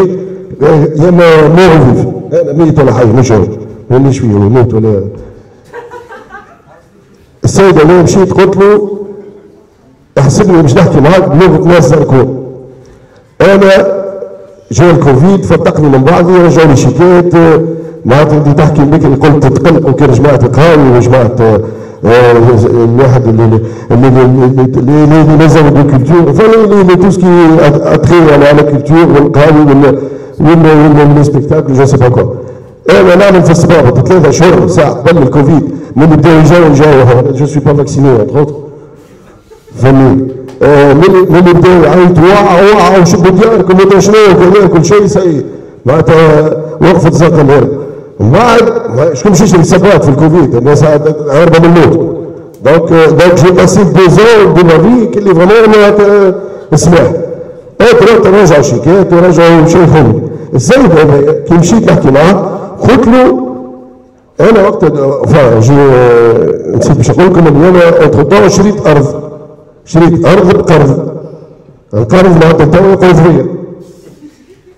I: يا ما مو أنا ميت ولا حي مش هو مانيش فيه يموت ولا السيده اللي مشيت قلت له احسبني باش نحكي معاك بلغه ناس زركون أنا جاء الكوفيد فتقني من بعضي رجعوا لي شيكات معناتها انت تحكي بكري قلت تقلق وكان جماعة القهاوي وجماعه الواحد اللي اللي اللي اللي نزل دو كولتور فاللي اللي تو سكي اتخي على لا كولتور والقهاوي ولا ولا ولا سبيكتاكل جو سي با أنا نعمل في الصباح ثلاثة شهور ساعة قبل الكوفيد من بداوا يجاوا يجاوا جو سوي با فاكسيني فهمني؟ من وقعوا وقعوا شبوا دياركم ودا شنو كذا كل شيء سيء معناتها وقفت زاد الهرب ومن بعد شكون مشيش للسبات في الكوفيد الناس هاربه من الموت دونك دونك جي باسي دو زون دو ما في كلي فريمون سماح اترى تراجعوا شيكات وراجعوا شيخهم السيد هذا كي مشيت نحكي معاه قلت له أنا وقت فا جي نسيت باش نقول لكم أنا اونتر شريت ارض شريت أرض بقرض القرض معناتها تو قرض فيا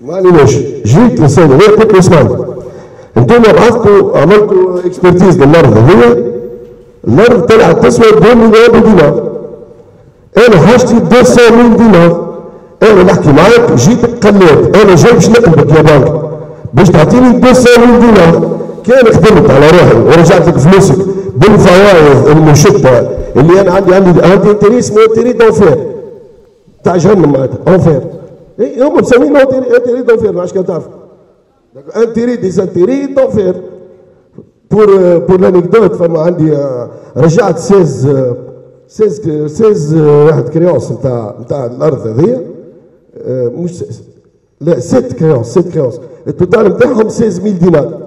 I: ما عليناش جيت هذا قلت له اسمعني. أنتم بعثتوا عملتوا اكسبرتيز للارض هذه الأرض طلعت تسوى 2 مليون دينار. أنا حاجتي 200 دينار. أنا نحكي معاك جيت قليت. أنا جاي باش نقلبك يا بنك. باش تعطيني 200 دينار. كان خدمت على روحي ورجعت لك فلوسك. بالفوائد المشتة اللي أنا عندي عندي عندي intérêt اسمه intérêt d'enfer تاع جهنم معناتها enfer اي هم مسمينه intérêt d'enfer ما عادش كان تعرف. intérêt d' intérêt d'enfer pour pour l'anecdote فما عندي رجعت 16 16 16 واحد créance نتاع نتاع الأرض هذيا مش لا ست créances ست créances ال total نتاعهم 16000 دينار.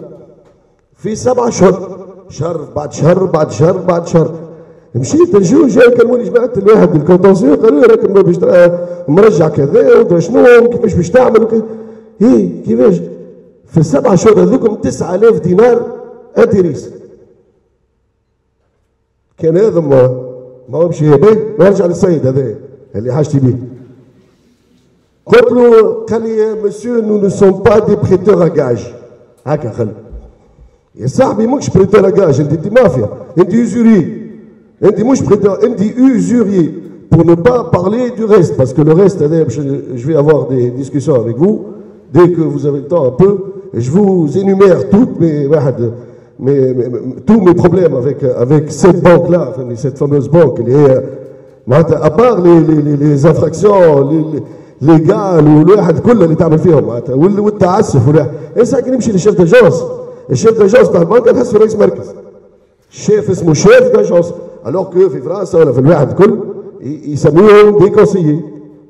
I: في سبع شهور. شهر بعد شهر بعد شهر بعد شهر مشيت نشوف جاي كلموني جماعة الواحد ال contentieux قالوا لي راك باش مرجع كذا ودرا شنو؟ كيفاش باش تعمل؟ وكذا هي كيفاش؟ في السبع شهور هذوكم 9000 دينار intérêts. كان هذا ما ما هو مشي به نرجع للسيد هذا اللي حاجتي به قلت له قال لي monsieur nous nous sommes pas des prêteurs à gages هكا خلي يا صاحبي ماكش بريتور اجاج انت انت مافيا انت يوزوري انت مش بريتور انت يوزوري pour ne pas parler du reste parce que le reste je vais avoir des discussions avec vous dès que vous avez le temps un peu je vous énumère toutes mes mes, mes, tous mes problèmes avec, avec cette banque-là, cette fameuse banque, les, à part les, les, les infractions légales والواحد كل اللي تعمل فيهم معناتها والتعسف والواحد ساعة نمشي للشيف داجونس الشيف داجونس تاع البنك نحس رئيس مركز الشيف اسمه شيف داجونس الوغ كو في فرنسا ولا في الواحد كل يسميهم des conseillers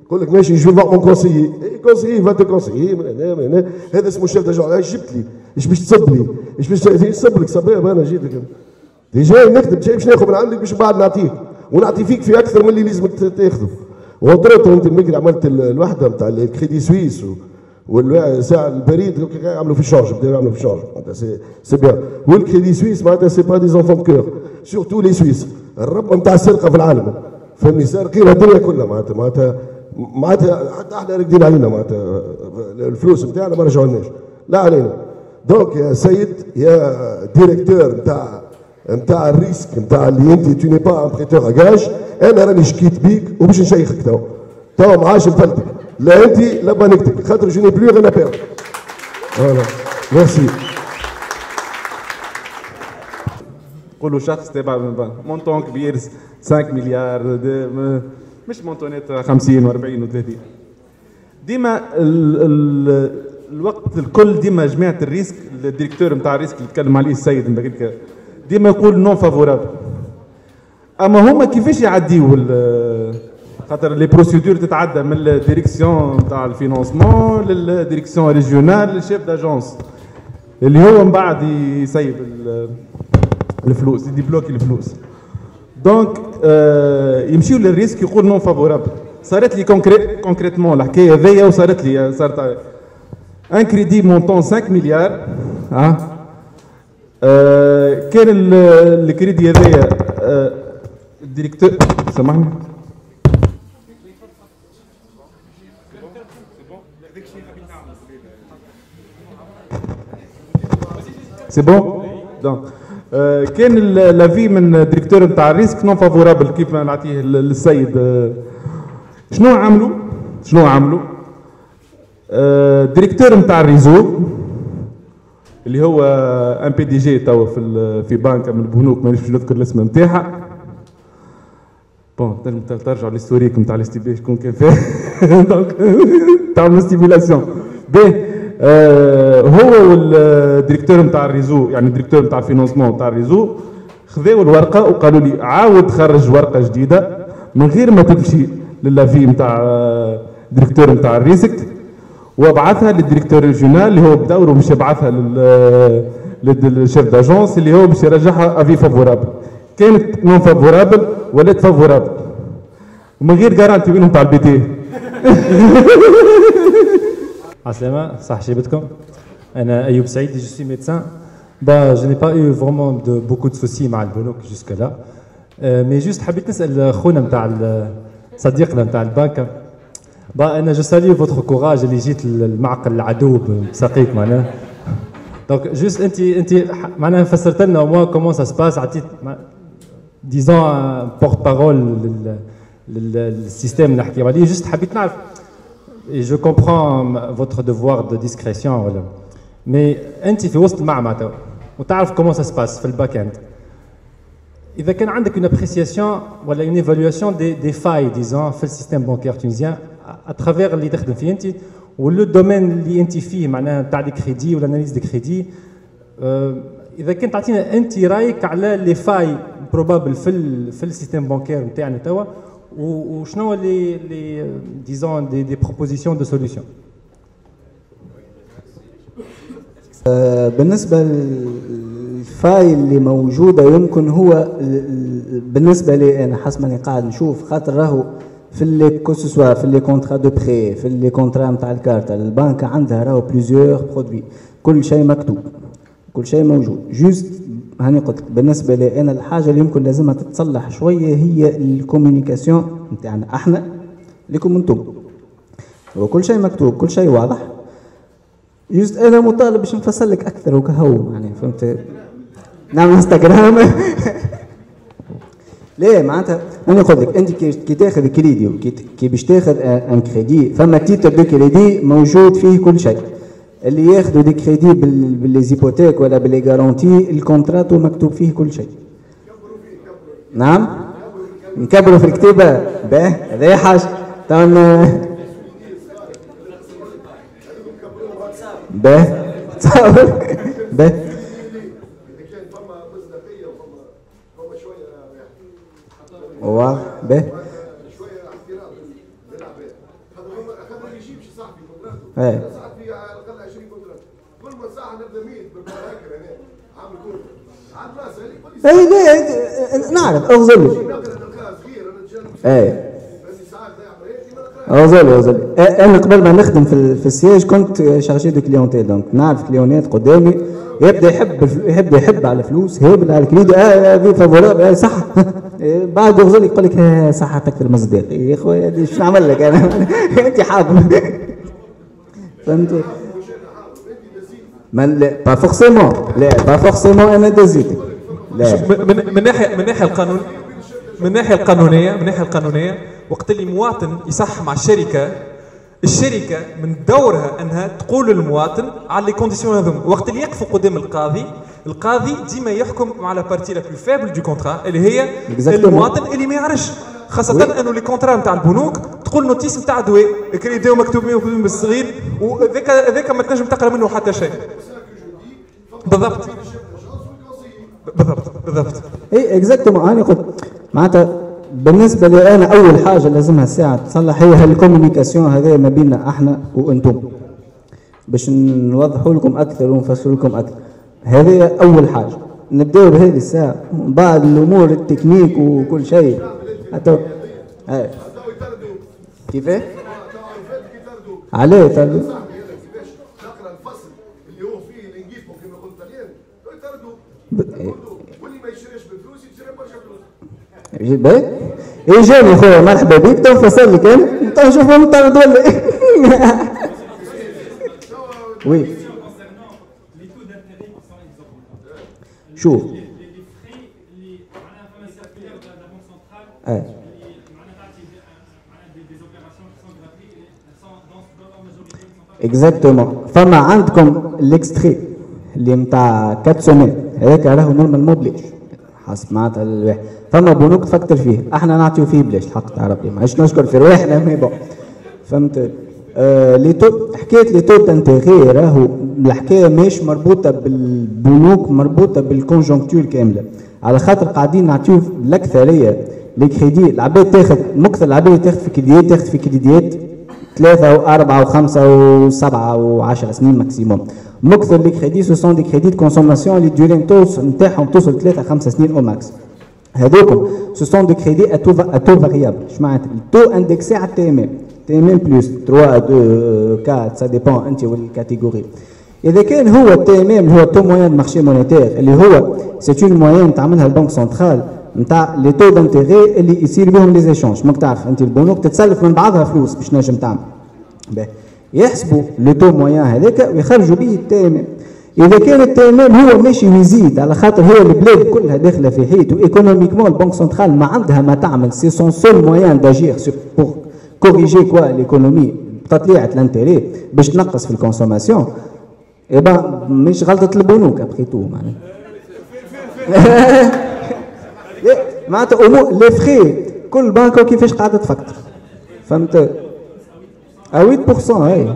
I: يقول لك ماشي je un conseiller conseiller va te conseiller من هنا من هنا هذا اسمه chef d'agence إيش جبت لي إيش باش تصب لي إيش باش تصب لك صباب أنا جيت لك déjà نكتب جاي باش ناخذ من عندك باش بعد نعطيك ونعطي فيك في أكثر من اللي لازمك تاخذه وطرت انت عملت الوحده نتاع ال Crédit Suisse والساعة البريد يعملوا في ال charge بداوا يعملوا في ال charge. c'est bien. وال Crédit Suisse معناتها c'est pas des enfants de chœur. surtout les Suisses. الرب نتاع السرقة في العالم. فهمني سارقين الدنيا كلها. معناتها معناتها معناتها حتى إحنا راكدين علينا. معناتها الفلوس نتاعنا ما رجعوناش. لا علينا. donc يا سيد يا directeur نتاع نتاع ال risque نتاع اللي انت tu n'es pas un prêteur à gages أنا راني شكيت بيك وباش نشيخك تو. تو معاش نفلتك. لا انت لا بانكتك خاطر j'ai plus rien à perdre voilà ميرسي
F: نقولوا شخص تبع montant كبير 5 مليار مش montant ات 50 و40 و30 ديما ال ال الوقت الكل ديما جماعة ال risque ال directeur نتاع ال risque اللي تكلم عليه السيد ديما يقول non favorable اما هما كيفاش يعديوا
J: خاطر les procédures تتعدى من الديريكسيون تاع الفينونسمون للديريكسيون ريجيونال للشيف داجونس اللي هو من بعد يسيب ال- الفلوس ي débloquer الفلوس. donc آه يمشيو لل risque يقول non favorable صارت لي concret concrètement الحكاية هذيا وصارت لي صارت un crédit montant 5 مليار ها آه كان ال- الكريدي هذايا ال directeur سامحني. c'est bon donc كان l'avis من ال directeur نتاع ال risque non favorable كيف ما نعطيه لل- للسيد شنو عملوا؟ شنو عملوا؟ ال directeur نتاع ال réseau اللي هو un PDG توا في في بنكه من البنوك مانيش باش نذكر الاسم نتاعها. bon تنجم ترجعوا لل historique نتاع ال STB شكون كان فيه donc تعمل simulation باهي هو وال directeur نتاع ال réseau يعني ال directeur نتاع ال financement نتاع ال réseau خذاو الورقة وقالوا لي عاود خرج ورقة جديدة من غير ما تمشي لل avis نتاع ال directeur نتاع ال risque وابعثها لل directeur régional اللي هو بدوره باش يبعثها لل لل chef d'agence اللي هو باش يرجعها avis favorable كانت non favorable ولات favorable ومن غير garantie منهم تاع
K: ال BT. شيبتكم أنا أيوب سعيد je suis médecin. Bah, je n'ai pas eu vraiment de, beaucoup de soucis مع البنوك jusque là euh, mais juste حبيت نسأل خونا نتاع صديقنا نتاع البنك bah, أنا je salue votre courage اللي جيت المعقل العدو بساقيك معناها donc juste أنت ح- معناها فسرت لنا comment ça se passe عطيت parole لل لل- لل système اللي نحكيو عليه juste حبيت نعرف Et je comprends euh, votre devoir de discrétion ولا mais انت في وسط المعمل تو وتعرف comment ça se passe في ال back-end إذا كان عندك une appréciation ولا une évaluation des, des failles disons في ال système bancaire tunisien à travers اللي تخدم فيه انت و le domaine اللي انت فيه معناها تاع des crédits ولا analyse des crédits آه، إذا كنت تعطينا انت رأيك على les failles probables في ال في ال système bancaire نتاعنا توا و- وشنو les les disons des des propositions de solutions
G: آه، بالنسبة لل failles اللي موجودة يمكن هو ال- ال- بالنسبة لي أنا حسب ماني قاعد نشوف خاطر راهو في les que ce soit في les contrats de prêt في les contrats نتاع الكارتا البنك عندها راهو plusieurs produits كل شيء مكتوب كل شيء موجود. juste هاني قلت لك بالنسبة لي أنا الحاجة اللي يمكن لازمها تتصلح شوية هي ال communication نتاعنا أحنا لكم أنتم وكل شيء مكتوب كل شيء واضح. juste أنا مطالب باش نفصل لك أكثر وكهو يعني فهمت؟ نعمل انستغرام ليه؟ معناتها أنا نقول لك أنت كي تاخذ كريدي كي باش تاخذ un crédit فما titre de crédit موجود فيه كل شيء. اللي ياخذوا des crédits بال- ب les hypothèques ولا ب les garanties الكونتراتو مكتوب فيه كل شيء. نعم؟ نكبروا في الكتابة باه هذا حاجة طبعا باه. تصور. باه. واضح باه. إيه. اي لا نعرف اغزل اي اغزل اغزل أنا قبل ما نخدم في, في السياج كنت شارجي دو كليونتيل دونك نعرف كليونات قدامي. يبدأ يحب يبدأ يحب على الفلوس هيبل على الكريدي آه في فافورابل آه صح إيه، بعد يغزل يقول لك آه صح أكثر مصداق يا خويا شو نعمل لك أنا؟ أنت حاضر. فهمت؟ mais لا pas forcément لا pas forcément أنا دزيت. لا.
A: من من من ناحيه من ناحية القانون من الناحيه القانونيه من الناحيه القانونية وقت اللي مواطن يصح مع الشركة الشركة من دورها أنها تقول للمواطن على les conditions هذوما. وقت اللي يقفوا قدام القاضي القاضي ديما يحكم على partie la plus faible du contrat اللي هي. المواطن اللي ما يعرفش. خاصة أنه les contrats نتاع البنوك تقول notice نتاع دواء كريدي مكتوب مكتوب بالصغير وذاك هذاك ما تنجم تقرا منه حتى شيء. بالضبط. بالضبط بالضبط.
G: اي exactement أنا قلت معناتها بالنسبة لي أنا أول حاجة لازمها الساعة تصلح هي ال communication هذا ما بيننا أحنا وأنتم. باش نوضحوا لكم أكثر ونفسروا لكم أكثر. هذه أول حاجة. نبداو بهذه الساعة. بعد الأمور ال techniques وكل شيء. حتى هاي كيفاه؟ عليه تردوا؟
I: تقرا الفصل اللي هو فيه الانجيزمو كما يقول الطليان يطردوا واللي ما يشريش بفلوس يشري برشا فلوس
G: باهي إيه جاني خويا مرحبا بك تو فصل لك أنا تو شوفوا مطرد ولا وي شوف إيه exactement فما عندكم ال extrait اللي نتاع 4 semaines هذاك راهو normalement بلاش حسب معناتها الواحد فما بنوك تفكر فيه. إحنا نعطيو فيه بلاش الحق تاع ربي معليش نشكر في رواحنا mais bon فهمت؟ آه les taux حكايه les taux d'intérêt راهو الحكاية مش مربوطة بالبنوك مربوطة بال conjoncture كاملة. على خاطر قاعدين نعطيو الأكثرية les crédits العباد تاخذ مكثر العباد تاخذ في كريديات تاخذ في كريديات ثلاثة وأربعة وخمسة وسبعة وعشرة سنين maximum مكثر les crédits ce sont des crédits de consommation les durées نتاعهم توصل ثلاثة خمسة سنين au max هذوكم ce sont des crédits à taux à taux variable اش معناتها؟ ال taux indexé على ال TMM TMM plus 3 2 4 ça dépend انت وال catégorie إذا كان هو ال TMM هو ال taux moyen marché monétaire اللي هو c'est un moyen تعملها ال banque centrale نتاع les taux d'intérêt اللي يصير بهم les échanges. ماك تعرف انت البنوك تتسلف من بعضها فلوس باش نجم تعمل. يحسبوا le taux moyen هذاك ويخرجوا به ال TM إذا كان ال TM هو ماشي ويزيد على خاطر هي البلاد كلها داخلة في حيط و économiquement ال banque centrale ما عندها ما تعمل. c'est son seul moyen d'agir pour corriger quoi l'économie بتطليعه ال intérêt باش تنقص في ال consommation et bah مش غلطة البنوك après tout معناها. معناتها أمور les frais كل بنك كيفاش قاعدة تفكر. فهمت؟ ا 8% اي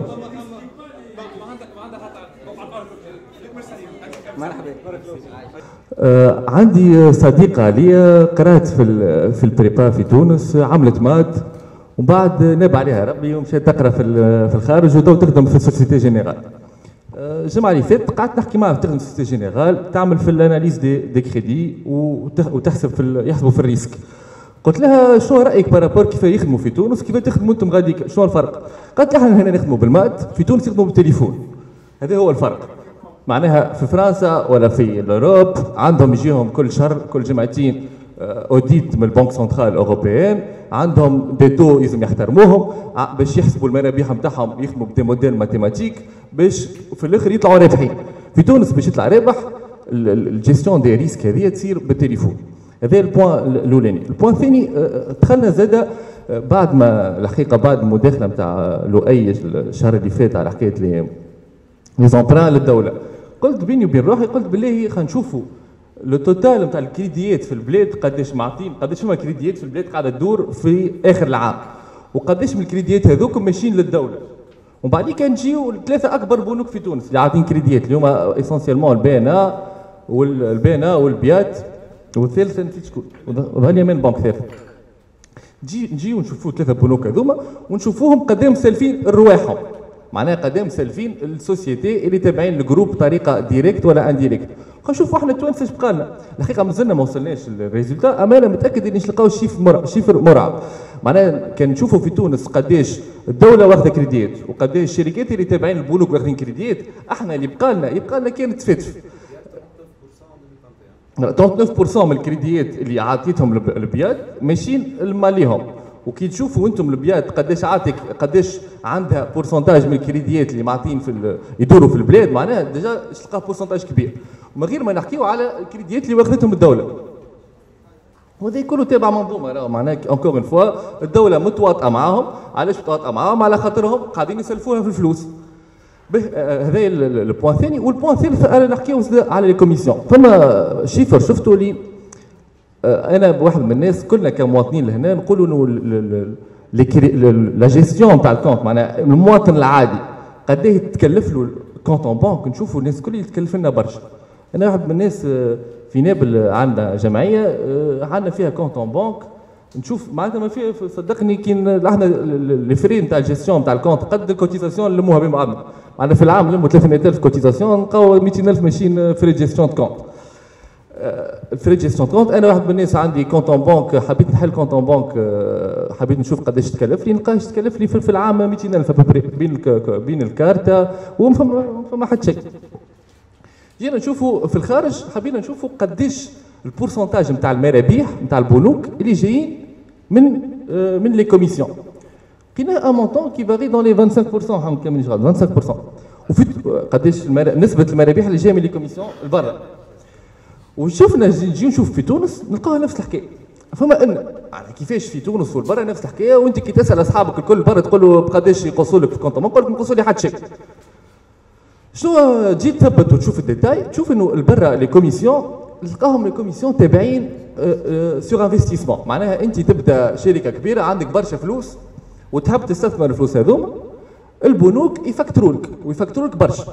F: آه عندي صديقة لي قرأت في في ال prépa في تونس عملت maths ومن بعد ناب عليها ربي ومشات تقرأ في في الخارج وتو تخدم في ال Société Générale. الجمعة اللي فاتت قعدت نحكي معها تخدم ال Société Générale تعمل في ال analyse des, des crédits وتح- وتحسب في يحسبوا في ال risque. قلت لها شنو رأيك par rapport كيف يخدموا في تونس كيف تخدموا أنتم غادي شنو الفرق؟ قالت لي إحنا هنا نخدموا بال maths في تونس يخدموا بالتليفون. هذا هو الفرق. معناها في فرنسا ولا في ال Europe عندهم يجيهم كل شهر كل جمعتين audit من ال Banque centrale européenne عندهم دي تو لازم يحترموهم. ع- باش يحسبوا المرابح نتاعهم يخدموا ب des modèles mathématiques باش في الآخر يطلعوا رابحين. في تونس باش يطلع رابح ال- ال- ال gestion des risques هذه تصير بالتليفون. هذا ال point الأولاني. ال point الثاني آه، دخلنا زاده آه، بعد ما الحقيقة بعد المداخلة نتاع لؤي الشهر اللي فات على حكاية les emprunts للدولة. قلت بيني وبين روحي قلت بالله خلينا نشوفوا le total نتاع الكريديات في البلاد قداش معطين قداش فما كريديات في البلاد قاعدة تدور في اخر العام وقداش من الكريديات هذوك ماشيين للدوله ومن بعد كان نجيو الثلاثه اكبر بنوك في تونس اللي عاطين كريديات اللي هما essentiellement ال BNA وال BNA وال BIAT والثالثه نسيت شكون وظهر من بنك ثالثه نجي نجيو نشوفوا ثلاثة بنوك هذوما ونشوفوهم قدام سالفين رواحهم معناها قدام سالفين ال sociétés اللي تابعين ال groupe بطريقه directe ولا indirecte. نشوفوا إحنا التوانسه إيش بقى لنا؟ الحقيقة مازلنا ما وصلناش لل résultat أما أنا متأكد إني نلقاو chiffre مرعب chiffre مرعب. معناها كان نشوفوا في تونس قداش الدولة واخدة كريديات وقداش الشركات اللي تابعين البنوك واخدين كريديات أحنا اللي بقى لنا يبقى لنا كانت تفتف 39% من الكريديات اللي عطيتهم الب- ال BIAT ماشيين لماليهم وكي تشوفوا أنتم ال BIAT قداش عاتك قداش عندها pourcentage من الكريديات اللي معطين في يدوروا في البلاد معناها déjà تلقاه pourcentage كبير. من غير ما نحكيو على الكريديات اللي واخذتهم الدولة. وهذا كله تابع منظومة راه معناها encore une fois الدولة متواطئة معاهم. علاش متواطئة معاهم؟ على خاطرهم قاعدين يسلفوها في الفلوس. آه، هذا ال point الثاني وال point الثالث أنا نحكيو على les commissions فما chiffre شفتوا لي؟ أنا واحد من الناس كلنا كمواطنين لهنا نقولوا إنه لا جيستيون تاع الكونت. معناها المواطن العادي قد إيه يتكلف له ال compte en banque نشوفوا الناس الكل يتكلف لنا برشا. أنا واحد من الناس آه، في نابل عندنا جمعية آه، عندنا فيها compte en banque نشوف معناتها ما في صدقني كي إحنا les frais نتاع ال gestion نتاع ال compte قد ال cotisation نلموها بين بعضنا. معناتها في العام نلموا 300000 cotisation نلقاو 200000 ماشيين frais gestion compte ال frais gestion compte أنا واحد من الناس عندي compte en banque حبيت نحل compte en banque حبيت نشوف قداش تكلف لي نلقاه تكلف لي في العام 200000 بين بين الكارتا وما فما حتى شيء جينا نشوفوا في الخارج حبينا نشوفوا قداش ال pourcentage نتاع المرابيح نتاع البنوك اللي جايين من من les commissions. لقينا un montant qui varie dans les 25% ما كاملينش 25% وفي قداش نسبة المرابيح اللي جاية من les commissions لبرا. وشفنا نجي نشوف في تونس نلقاها نفس الحكاية. فما ان يعني كيفاش في تونس والبرا نفس الحكاية وأنت كي تسأل أصحابك الكل برا تقول له بقداش يقصوا لك في ال compte ما نقول لك نقصوا لي حتى شيء. شنو تجي تثبت وتشوف الديتاي؟ تشوف إنه البرا les commissions تلقاهم les commissions تابعين sur investissement معناها أنت تبدأ شركة كبيرة عندك برشا فلوس وتحب تستثمر الفلوس هذوما البنوك يفكتروا لك لك برشا.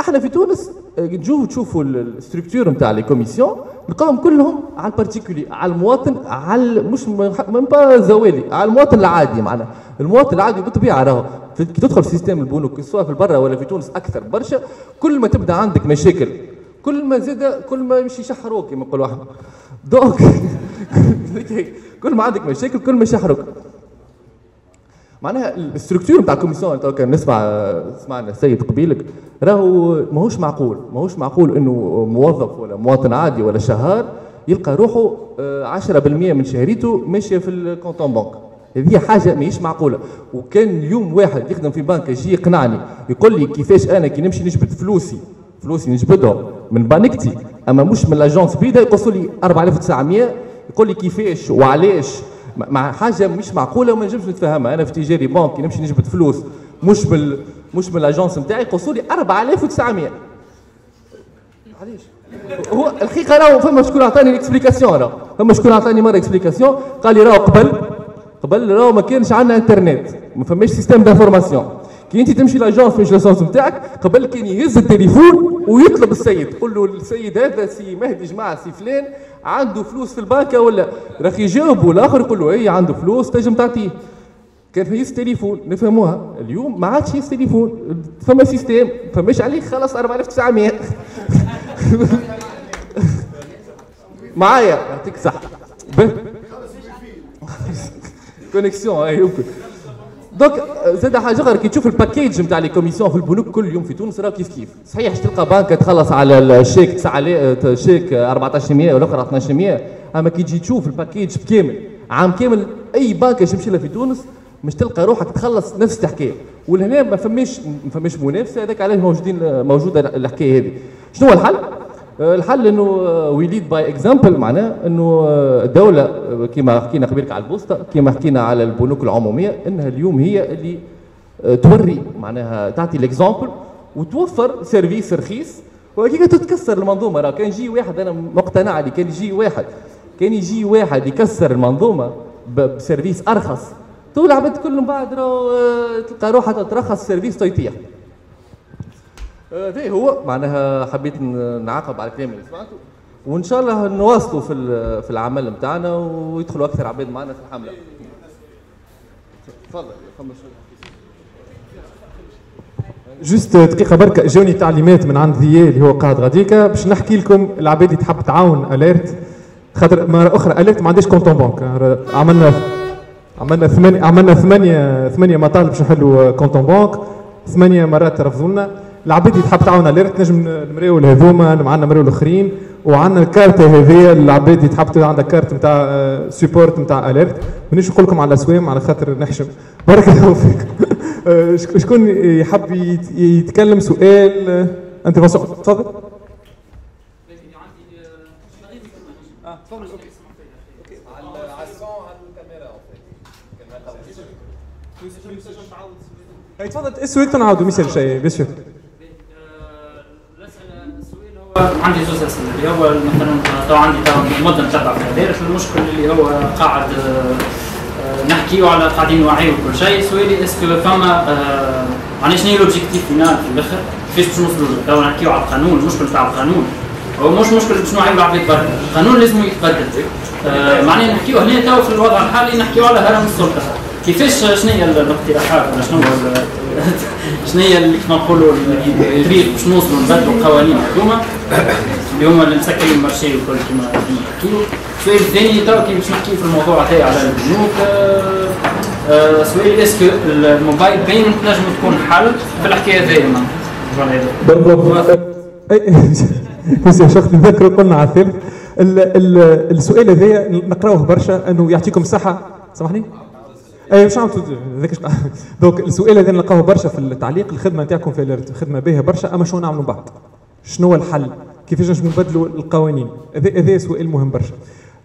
F: أحنا في تونس تجوا تشوفوا ال structure نتاع les commissions نلقاهم كلهم على ال particulier على المواطن على مش من با زوالي على المواطن العادي معناها. المواطن العادي بالطبيعة راهو كي تدخل في système البنوك سواء في البرة ولا في تونس أكثر برشا. كل ما تبدأ عندك مشاكل كل ما زاد كل ما يمشي يشحروك كما يقول واحد. donc كل ما عندك مشاكل كل ما يشحروك معناها ال structure نتاع ال commissions نسمع سمعنا السيد قبيلك راهو ماهوش معقول ماهوش معقول إنه موظف ولا مواطن عادي ولا شهر يلقى روحه 10% من شهريته ماشية في ال compte en banque. هذه حاجة ماهيش معقولة. وكان اليوم واحد يخدم في بنك يجي يقنعني يقول لي كيفاش أنا كي نمشي نجبد فلوسي فلوسي نجبدهم من بانكتي أما مش من l'agence بيدا يقصوا لي 4900 يقول لي كيفاش وعلاش؟ مع حاجة مش معقولة وما نجمش نتفهمها. أنا في تجاري بنك نمشي نجبد فلوس مش بال مش من ال agence نتاعي يقصوا لي 4900 علاش هو الحقيقة راهو فما شكون عطاني ال explication راهو. فما شكون عطاني مرة explication قال لي راهو قبل قبل راهو ما كانش عندنا انترنت ما فماش système d'information كي انت تمشي لاجونس مش لاسونس نتاعك قبل كان يهز التليفون ويطلب السيد. تقول له السيد هذا سي مهدي جماعة سي فلان عنده فلوس في البنكه ولا؟ راح يجاوب والاخر يقول له اي عنده فلوس تنجم تعطيه. كان يهز التليفون نفهموها. اليوم ما عادش يهز التليفون فما سيستم فماش عليك خلاص 4900 معايا. يعطيك صح connexion أي يمكن. donc زاد حاجة أخرى كي تشوف ال package نتاع les commissions في البنوك كل يوم في تونس راه كيف كيف؟ صحيح تلقى بنك تخلص على الشيك 9 شيك 1400 والاخر 1200 أما كي تجي تشوف ال package بكامل عام كامل أي بنك تمشي لها في تونس مش تلقى روحك تخلص نفس الحكاية ولهنا ما فماش ما فماش منافسة هذاك علاش موجودين موجودة الحكاية هذه. شنو هو الحل؟ الحل إنه we lead by example معناه إنه الدولة كما حكينا قبيلك على البوسطة كما حكينا على البنوك العمومية إنها اليوم هي اللي توري معناها تعطي ال exemple وتوفر service رخيص. وهكيك تتكسر المنظومة. راه كان يجي واحد أنا مقتنع عليه كان يجي واحد. كان يجي واحد يكسر المنظومة ب service أرخص. تو العباد كلهم بعد راهو تلقى روحها ترخص service تيطيح هذا هو معناها حبيت نعاقب على الكلام اللي سمعته. وإن شاء الله نواصلوا في في العمل نتاعنا ويدخلوا أكثر عباد معنا في الحملة. تفضل
A: juste دقيقة بركة جوني تعليمات من عند ذيا اللي هو قاعد غاديكا. باش نحكي لكم العباد اللي تحب تعاون Alert خاطر مرة أخرى Alert ما عندهاش compte en banque عملنا عملنا ثمانية عملنا ثمانية ثمانية مطالب باش نحلوا compte en banque ثمانية مرات رفضوا لنا العباد اللي تحب تعاون Alert نجم numéro هذوما معنا numéro الأخرين. وعندنا الكارت هذيا العباد اللي تحب عندها كارت نتاع support نتاع Alert مانيش نقول لكم على الاسوام على خاطر نحشم. بارك الله فيكم شكون يحب يتكلم سؤال؟ intervention تفضل. اي تفضل أسوي نعاودوا ما يصير شيء بيان سور
L: عندي زوج اسئله اللي هو مثلا تو عندي مده نتبع في الدارس المشكل اللي هو قاعد نحكيو على قاعدين نوعيو كل شيء سؤالي اسكو فما معناها شنو هي لوبجيكتيف فينال في الآخر كيفاش باش نوصلوا له تو نحكيو على القانون المشكل تاع القانون هو مش مشكله شنو عيب العباد برا القانون لازم يتبدل معناها نحكيو هنا تو في الوضع الحالي نحكيو على هرم السلطه كيفاش شنو هي الاقتراحات؟ ولا شنو شنو هي اللي كما نقولوا الريق باش نوصلوا نبدلوا القوانين هذوما. اللي هما اللي مسكرين ال marché وكل كما نحكيو السؤال الثاني تو كي باش نحكي في الموضوع تاعي على البنوك؟ آه آه سؤال est-ce que ال mobile payment تنجم تكون حل؟ في الحكاية هذيا
A: بالضبط. شيخ نذكروا قلنا على الثالث السؤال هذايا نقراوه برشا أنه يعطيكم الصحة. سامحني؟ اي مش عم donc السؤال هذا نلقاوه برشا في التعليق الخدمة نتاعكم في Alert خدمه باهية برشا أما شنو نعملوا بعد؟ شنو هو الحل؟ كيفاش نجموا نبدلوا القوانين؟ هذا سؤال مهم برشا.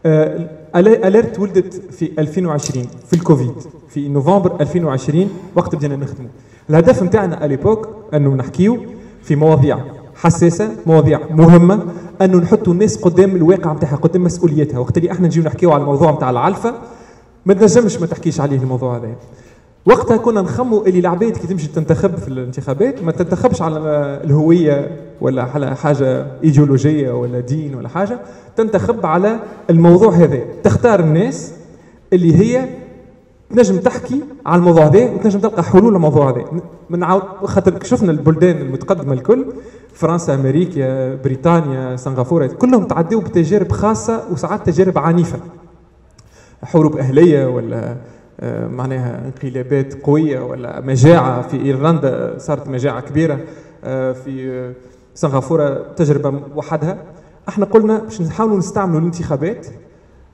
A: آه Alert ولدت في 2020 في الكوفيد في نوفمبر 2020 وقت بدينا نخدموا. الهدف نتاعنا à l'époque أنه نحكيو في مواضيع حساسة مواضيع مهمة أنه نحطوا الناس قدام الواقع نتاعها قدام مسؤوليتها وقت اللي إحنا نجيو نحكيو على الموضوع نتاع العلفة ما تنجمش ما تحكيش عليه الموضوع هذا. وقتها كنا نخموا اللي العباد كي تمشي تنتخب في الانتخابات ما تنتخبش على الهوية ولا على حاجة إيديولوجية ولا دين ولا حاجة تنتخب على الموضوع هذا. تختار الناس اللي هي تنجم تحكي على الموضوع هذا وتنجم تلقى حلول للموضوع هذا. من خاطر شفنا البلدان المتقدمة الكل فرنسا أمريكا بريطانيا سنغافورة كلهم تعدوا بتجارب خاصة وساعات تجارب عنيفة. حروب أهلية ولا آه، معناها انقلابات قوية ولا مجاعة في إيرلندا صارت مجاعة كبيرة آه، في سنغافورة تجربة وحدها. إحنا قلنا باش نحاولوا نستعملوا الانتخابات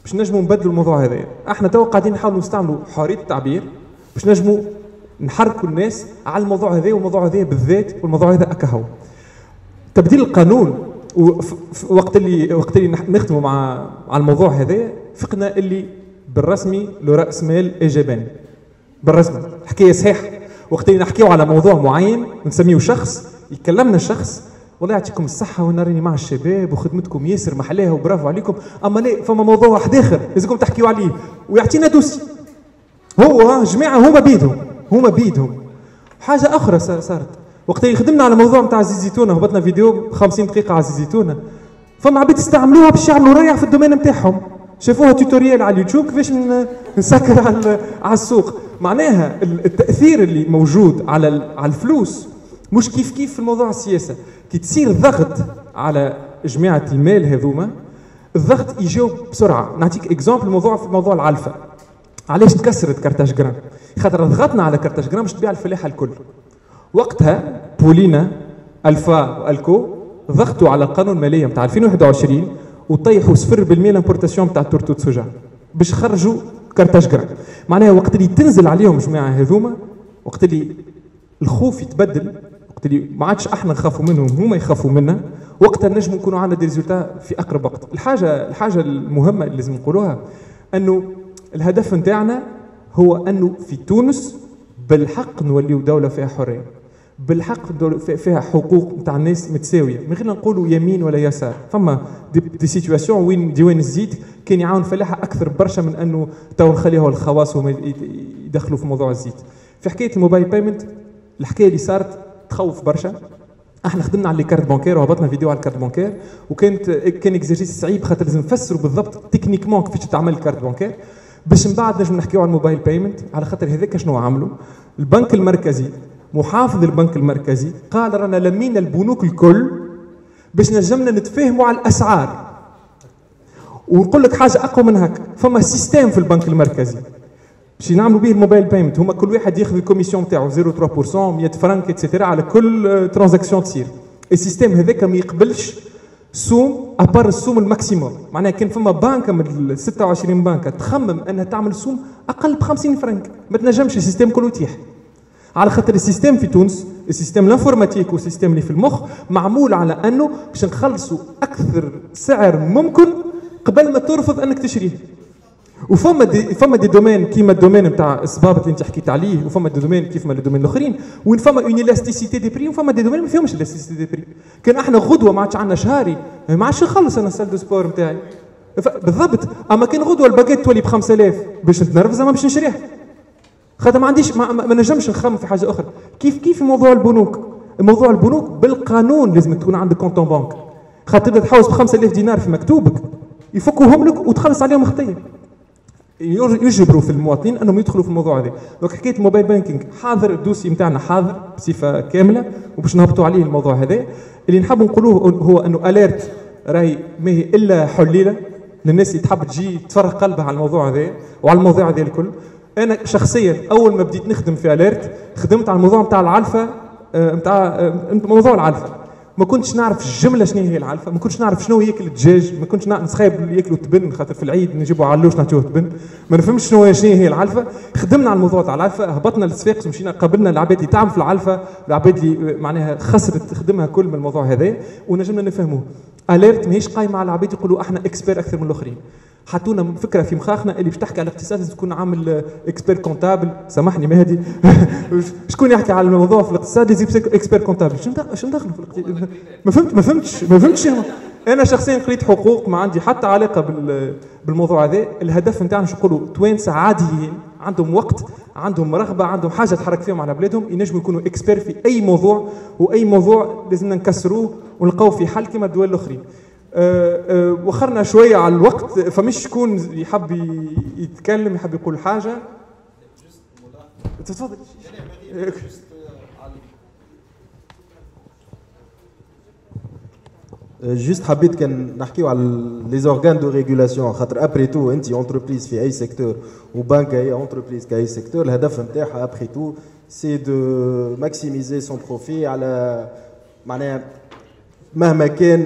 A: باش نجموا نبدلوا الموضوع هذا إحنا تو قاعدين نحاولوا نستعملوا حرية التعبير باش نجموا نحركوا الناس على الموضوع هذا والموضوع هذا بالذات والموضوع هذا أكهو. تبديل القانون وقت اللي وقت اللي نختموا مع على الموضوع هذا فقنا اللي بالرسمي له راس مال ايجابي بالرسمي. الحكاية صحيح وقت اللي نحكيو على موضوع معين نسميه شخص يكلمنا الشخص والله يعطيكم الصحة وأنا راني مع الشباب وخدمتكم ياسر محلاها وبرافو عليكم. أما لا فما موضوع واحد آخر. لازمكم تحكيوا عليه ويعطينا dossier هو جماعة هما بيدهم. هما بيدهم. حاجة أخرى صارت. وقت اللي خدمنا على موضوع نتاع زيتونة هبطنا فيديو 50 دقيقة على زيتونة فما عباد استعملوها باش يعملوا ريع في ال domaine نتاعهم شافوها tutorial على اليوتيوب كيفاش نسكر على السوق. معناها التأثير اللي موجود على على الفلوس مش كيف كيف في الموضوع السياسة. كي تصير ضغط على جماعة المال هذوما الضغط يجاوب بسرعة. نعطيك exemple الموضوع في موضوع العلفة. علاش تكسرت Carthage Grains؟ خاطر ضغطنا على Carthage Grains باش تبيع الفلاحة الكل. وقتها بولينا ألفا وألكو ضغطوا على القانون المالية نتاع 2021 وطيحوا 0% ال importation نتاع tourteau soja باش خرجوا Carthage Grains معناها وقت اللي تنزل عليهم جماعة هذوما وقت اللي الخوف يتبدل وقت اللي ما عادش إحنا نخافوا منهم هما يخافوا منا وقتها نجم نكونوا عندنا دي في أقرب وقت. الحاجة الحاجة المهمة اللي لازم نقولوها أنه الهدف نتاعنا هو أنه في تونس بالحق نوليو دولة فيها حرية. بالحق فيها حقوق نتاع الناس متساوية. من غير نقولوا يمين ولا يسار. فما des, des situations وين ديوان الزيت كان يعاون فلاحه أكثر برشا من أنه تو نخليها الخواص وما يدخلوا في موضوع الزيت. في حكاية ال mobile payment الحكاية اللي صارت تخوف برشا. إحنا خدمنا على ال carte bancaire وهبطنا فيديو على ال carte bancaire وكانت كان exercice صعيب خاطر لازم نفسروا بالضبط techniquement كيفاش تعمل ال carte bancaire باش من بعد نجم نحكيو على ال mobile payment على خاطر هذاك شنو عملوا؟ البنك المركزي محافظ البنك المركزي قال رانا لمينا البنوك الكل باش نجمنا نتفاهموا على الأسعار. ونقول لك حاجة أقوى من هكا فما système في البنك المركزي. باش نعملوا به ال mobile payment هما كل واحد ياخذ ال commission نتاعو 0.3% 100 فرانك et cetera على كل transaction تصير. ال système هذاك ما يقبلش سوم à part السوم ال maximum. معناها كان فما بانكه من 26 بانكه تخمم إنها تعمل سوم أقل ب 50 فرنك. ما تنجمش ال système كله يطيح. على خاطر ال système في تونس ال système ال informatique وال système اللي في المخ معمول على أنه باش نخلصوا أكثر سعر ممكن قبل ما ترفض أنك تشريه. وفما des فما des domaines كيما ال domaine نتاع الصبابط اللي انت حكيت عليه وفما des domaines كيف ما ال domaines الأخرين وين فما une élasticité des prix وفما des domaines ما فيهمش élasticité des prix كان إحنا غدوة ما عادش عندنا شهري ما عادش نخلص أنا salle de sport نتاعي بالضبط. أما كان غدوة ال paquet تولي ب 5000 باش نتنرفز ما باش نشريها. خاطر ما عنديش ما, ما نجمش نخمم في حاجة أخرى. كيف كيف موضوع البنوك؟ موضوع البنوك بالقانون لازم تكون عندك compte en banque. خاطر تبدأ تحوس ب 5000 دينار في مكتوبك يفكوهم لك وتخلص عليهم خطية. يجبروا في المواطنين أنهم يدخلوا في الموضوع هذا. donc حكاية ال mobile banking حاضر ال dossier نتاعنا حاضر بصفة كاملة وباش نهبطوا عليه الموضوع هذا. اللي نحب نقولوه هو أنه Alert راهي ما هي إلا حليلة. للناس اللي تحب تجي تفرغ قلبها على الموضوع هذا وعلى الموضوع هذا الكل. أنا شخصيا أول ما بديت نخدم في Alert خدمت على الموضوع نتاع العلفة نتاع آه، موضوع العلفة. ما كنتش نعرف الجملة شنو هي العلفة ما كنتش نعرف شنو ياكل الدجاج ما كنتش نعرف نسخايب ياكلوا تبن خاطر في العيد نجيبوا علوش نعطيوه تبن. ما نفهمش شنو شنو هي العلفة. خدمنا على الموضوع تاع العلفة هبطنا للصفاقس ومشينا قابلنا العباد اللي تعمل في العلفة العباد اللي معناها خسرت تخدمها كل من الموضوع هذا ونجمنا نفهموه. Alert ماهيش قايمة على العباد يقولوا إحنا experts أكثر من الآخرين. حطونا فكرة في مخاخنا اللي باش تحكي على الاقتصاد لازم تكون عامل expert-comptable سامحني مهدي. شكون يحكي على الموضوع في الاقتصاد لازم expert-comptable شنو دخل في الاقتصاد؟ ما فهمت. ما فهمتش ما فهمتش أنا. شخصيا قريت حقوق ما عندي حتى علاقة بالموضوع هذا. الهدف نتاعنا شو نقولوا؟ توانسه عاديين عندهم وقت عندهم رغبة عندهم حاجة تحرك فيهم على بلادهم. ينجموا يكونوا experts في أي موضوع وأي موضوع لازمنا نكسروه ونلقاو في حل كما الدول الأخرين. وخرنا شوية على الوقت فمش شكون يحب يتكلم يحب يقول حاجة. تفضل.
M: juste حبيت كان نحكيو على les organes de régulation خاطر après tout انت entreprise في أي secteur وبنك هي entreprise كأي secteur الهدف نتاعها après tout c'est de maximiser son profit على معناها مهما كان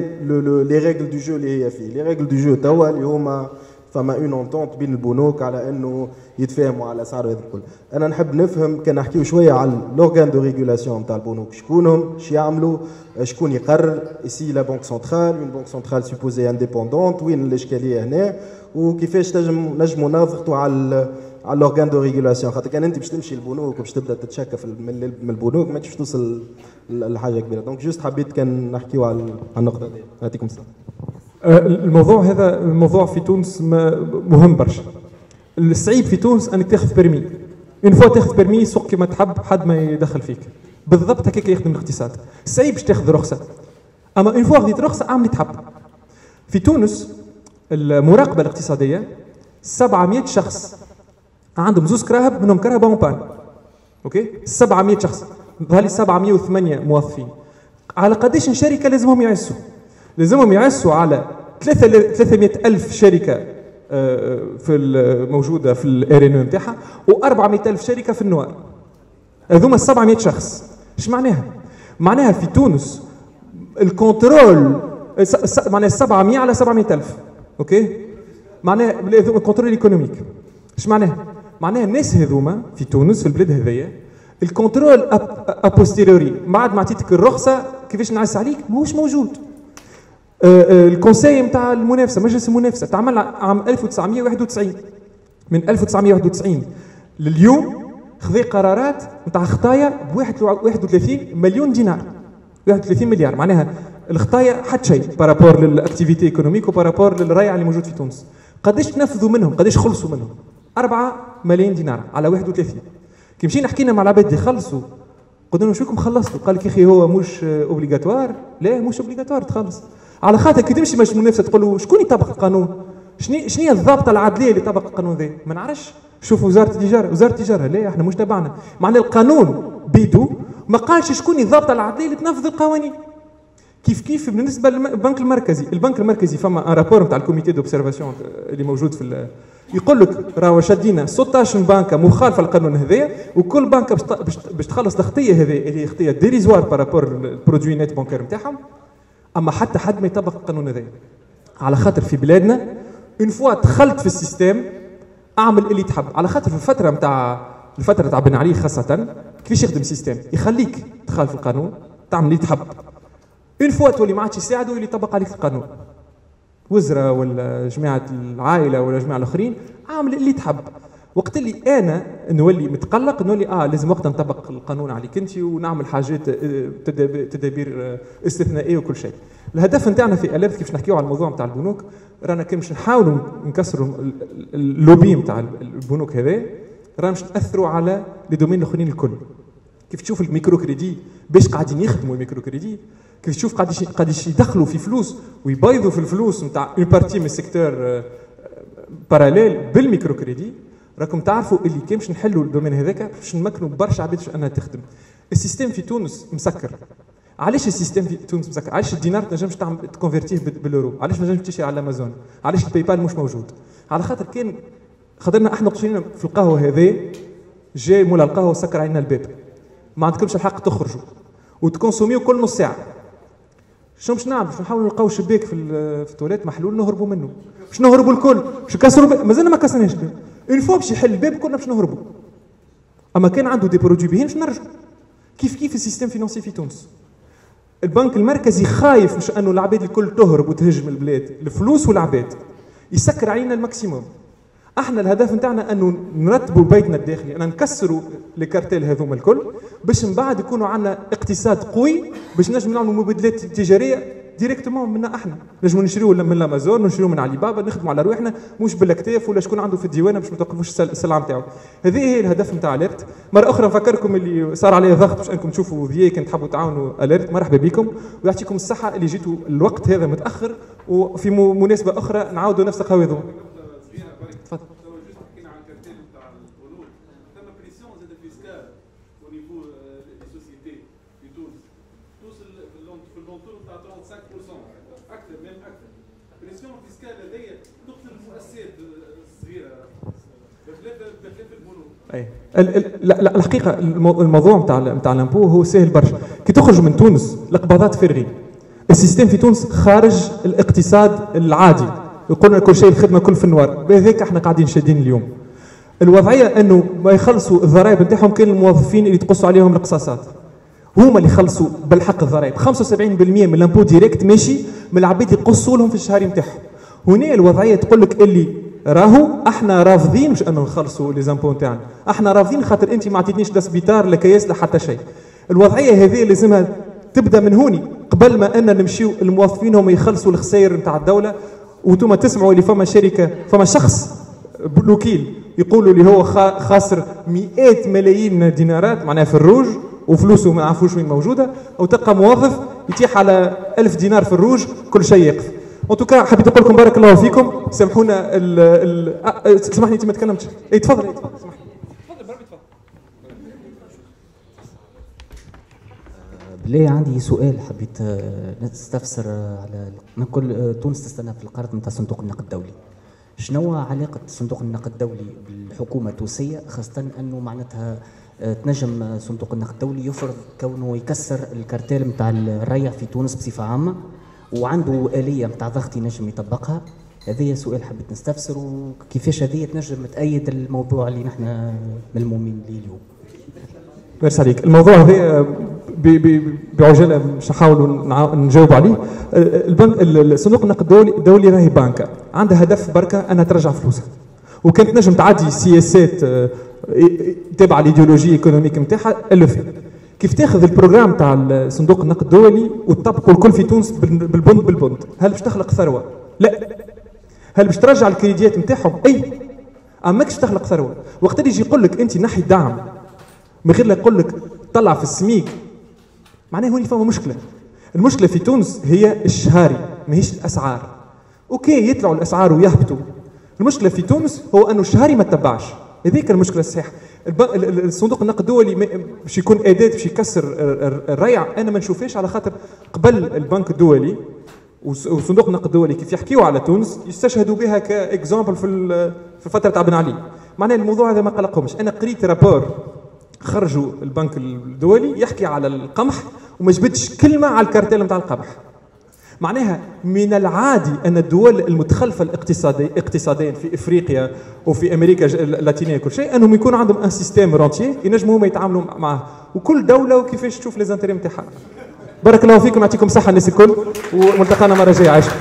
M: les règles de jeu اللي هي فيه les règles de jeu توا اللي هما فما une entente بين البنوك على انه يتفاهموا على اسعار هذا الكل أنا نحب نفهم كان نحكيو شوية على l'organe de régulation نتاع البنوك شكونهم شو يعملوا شكون يقرر et si la banque centrale une banque centrale supposée indépendante وين الاشكاليه هنا وكيفاش تنجم نجموا نضغطوا على على l'organe de régulation خاطر كان انت باش تمشي للبنوك وباش تبدأ تتشكى من البنوك ما تمشي توصل لحاجة كبيرة. donc juste حبيت كان نحكيو على النقطة دي. يعطيكم السلام.
A: أه، الموضوع هذا الموضوع في تونس مهم برشا. الصعيب في تونس أنك تاخذ permis une fois تاخذ permis سوق كما تحب حد ما يدخل فيك. بالضبط هكاك يخدم الاقتصاد. الصعيب باش تاخذ رخصة. أما une fois خذيت رخصة أعمل تحب. في تونس المراقبة الاقتصادية 700 شخص عندهم زوز كراهب منهم كرهبه en okay؟ 700 شخص. ظهر لي 708 موظفين. على قديش شركة لازمهم يعسوا لازمهم يعسوا على 300 ألف شركة آه، في موجودة في ال RN نتاعها و400 ألف شركة في ال noir. هذوما 700 شخص. إيش معناها؟ معناها في تونس ال contrôle معناها 700 على 700 ألف. okay؟ معناها ال contrôle économique إيش معناها؟ معناها الناس هذوما في تونس في البلاد هذيا ال contrôle a posteriori بعد ما عطيتك الرخصة كيفاش نعس عليك؟ ماهوش موجود. ال conseil نتاع المنافسة مجلس المنافسة تعمل عام 1991 من 1991 لليوم خذ قرارات نتاع خطايا ب 31 مليون دينار. 31 مليار معناها الخطايا حتى شيء بارابور للاكتيفيتي ايكونوميك وبارابور للريع اللي موجود في تونس. قداش تنفذوا منهم؟ قداش خلصوا منهم؟ 4 ملايين دينار على 31 كي مشينا حكينا مع العباد اللي خلصوا قلنا له شوكم خلصتوا؟ قال لك يا أخي هو مش obligatoire لا مش obligatoire تخلص. على خاطر كي تمشي مش منافسة تقول له شكون يطبق القانون؟ شنو شنو هي الضابطة العدلية اللي طبق القانون ذا ما نعرفش. شوف وزارة التجارة وزارة التجارة لا إحنا مش تبعنا. معنى القانون بيدو ما قالش شكون الضابطة العدلية اللي تنفذ القوانين. كيف كيف؟ بالنسبة للبنك المركزي البنك المركزي فما un rapport نتاع ال comité d'observation اللي موجود في يقول لك راهو شادينا 16 بنكه مخالفه للقانون هذايا وكل بنكه باش تخلص الخطيه هذه اللي هي خطيه dérisoire par rapport ال produit net bancaire نتاعهم أما حتى حد ما يطبق القانون هذايا. على خاطر في بلادنا une fois دخلت في ال système أعمل اللي تحب. على خاطر في الفترة نتاع الفترة تاع بن علي خاصة كيفاش يخدم ال système يخليك تخالف القانون تعمل اللي تحب. une fois تولي ما عادش يساعده اللي يطبق عليك القانون. وزراء ولا جماعة العائلة ولا جماعة الآخرين اعمل اللي تحب. وقت اللي أنا نولي متقلق نولي آه لازم وقت نطبق القانون عليك انت ونعمل حاجات آه، تدابير آه، استثنائية وكل شيء. الهدف نتاعنا في Alert كيف نحكيو على الموضوع نتاع البنوك رانا كي مش نحاولوا نكسروا اللوبي نتاع البنوك هذا رانا مش نأثروا على les domaines الأخرين الكل. كيف تشوف ال micro-crédit باش قاعدين يخدموا ال micro-crédit كيف تشوف قاعد قاعد يدخلوا في فلوس ويبيضوا في الفلوس نتاع une partie من ال secteur parallèle بال micro-crédit راكم تعرفوا اللي كان باش نحلوا ال domaine هذاك باش نمكنوا برشا عباد أنها تخدم. ال système في تونس مسكر. علاش ال système في تونس مسكر؟ علاش الدينار تنجمش تعمل ت converti ه بالأورو؟ علاش ما تنجمش تشري على امازون علاش ال PayPal مش موجود؟ على خاطر كان خاطرنا إحنا قشرين في القهوة هذه جاي مولا القهوة وسكر علينا الباب. ما عندكمش الحق تخرجوا. وت consommi و كل نص ساعة. شنو باش نعمل؟ باش نحاولوا نلقاو شباك في التواليت محلول نهربوا منه. باش نهربوا الكل. باش نكسروا مازلنا ما كسرناش الباب. une fois باش يحل الباب كلنا باش نهربوا. أما كان عنده des produits باهين باش نرجعوا. كيف كيف ال système financier في تونس؟ البنك المركزي خايف مش أنه العباد الكل تهرب وتهجم البلاد. الفلوس والعباد. يسكر علينا ال maximum. إحنا الهدف نتاعنا انه نرتبوا بيتنا الداخلي أن نكسروا الكارتيل هذوما الكل باش من بعد يكونوا عندنا اقتصاد قوي باش نجم نعملوا مبادلات تجارية directement منا إحنا. نجموا نشريو من الأمازون نشريو من علي بابا نخدموا على رواحنا مش بالاكتاف ولا شكون عنده في الديوانه باش ما توقفوش السلعة نتاعو. هذه هي الهدف نتاع اليرت مرة أخرى نفكركم اللي صار عليه ضغط باش أنكم تشوفوا ذي كنت تحبوا تعاونوا اليرت مرحبا بكم. ويعطيكم الصحة اللي جيتوا الوقت هذا متأخر. وفي مناسبة أخرى نعاودوا نفس القهوة تفضل اي لا الحقيقة الموضوع نتاع نتاع ال impôt هو سهل برشا. كي تخرج من تونس القبضات فارغين السيستم في تونس خارج الاقتصاد العادي. يقولنا كل شيء الخدمة كل في ال noir. بهذاك إحنا قاعدين شادين اليوم. الوضعية إنه ما يخلصوا الضرائب نتاعهم كان الموظفين اللي تقصوا عليهم القصاصات. هما اللي خلصوا بالحق الضرائب. 75% من ال impôt direct ماشي من العباد يقصوا لهم في الشهري نتاعهم. هنا الوضعية تقول لك اللي راهو إحنا رافضين مش انه نخلصوا لي زامبو نتاعنا إحنا رافضين خاطر انت ما عطيتنيش لا سبيطار لا كياس لا حتى شيء. الوضعية هذه لازمها تبدأ من هوني. قبل ما أن نمشيو الموظفين هم يخلصوا الخسائر نتاع الدولة وأنتم تسمعوا اللي فما شركة فما شخص بلوكيل يقولوا اللي هو خاسر مئات ملايين دينارات معناها في الروج وفلوسه ما نعرفوش وين موجودة. أو تلقى موظف يتيح على ألف دينار في الروج كل شيء يقف. en tout cas حبيت نقول لكم بارك الله فيكم. سامحونا ال ال سامحني أنت ما تكلمتش. اي تفضل. اي تفضل.
N: بالله عندي سؤال. حبيت نستفسر على من كل تونس تستنى في القرض نتاع صندوق النقد الدولي. شنو علاقة صندوق النقد الدولي بالحكومة التونسية؟ خاصة أنه معناتها تنجم صندوق النقد الدولي يفرض كونه يكسر الكارتيل نتاع الريع في تونس بصفة عامة. وعنده آلية نتاع ضغط ينجم يطبقها. هذا سؤال حبيت نستفسر وكيفاش هذه تنجم تأيد الموضوع اللي نحن ملمومين ليه اليوم؟
A: ميرسي عليك الموضوع هذا بعجالة مش نحاولوا نجاوب عليه. البنك الصندوق النقد الدولي الدولي راهي بنكة. عندها هدف بركة أنها ترجع فلوسها. وكانت نجم تعدي سياسات تابعة ال idéologie économique نتاعها الفت كيف تاخذ ال programme تاع صندوق النقد الدولي وتطبقه الكل في تونس بالبند بالبند هل باش تخلق ثروة؟ لا. هل باش ترجع الكريديات نتاعهم؟ أي. أما ماكش تخلق ثروة. وقت اللي يجي يقول لك أنت نحي الدعم من غير لا يقول لك طلع في السميك معناه هوني فما مشكلة. المشكلة في تونس هي الشهاري ماهيش الأسعار. OK يطلعوا الأسعار ويهبطوا. المشكلة في تونس هو أنه الشهري ما تبعش. هذيك المشكلة الصحيحة. الصندوق النقد الدولي باش يكون أداة باش يكسر الريع أنا ما نشوفهاش على خاطر قبل البنك الدولي وصندوق النقد الدولي كيف يحكيوا على تونس يستشهدوا بها ك exemple في في فتره تاع بن علي. معناها الموضوع هذا ما قلقهمش. أنا قريت rapport خرجوا البنك الدولي يحكي على القمح وما جبتش كلمة على الكارتيل نتاع القمح. معناها من العادي أن الدول المتخلفة الاقتصادي اقتصاديا في إفريقيا وفي أمريكا اللاتينية كل شيء أنهم يكون عندهم un système rentier ينجموا هما يتعاملوا معه وكل دولة وكيفاش تشوف les intérêts نتاعها. بارك الله فيكم يعطيكم الصحة الناس الكل وملتقانا مرة جاية عايشه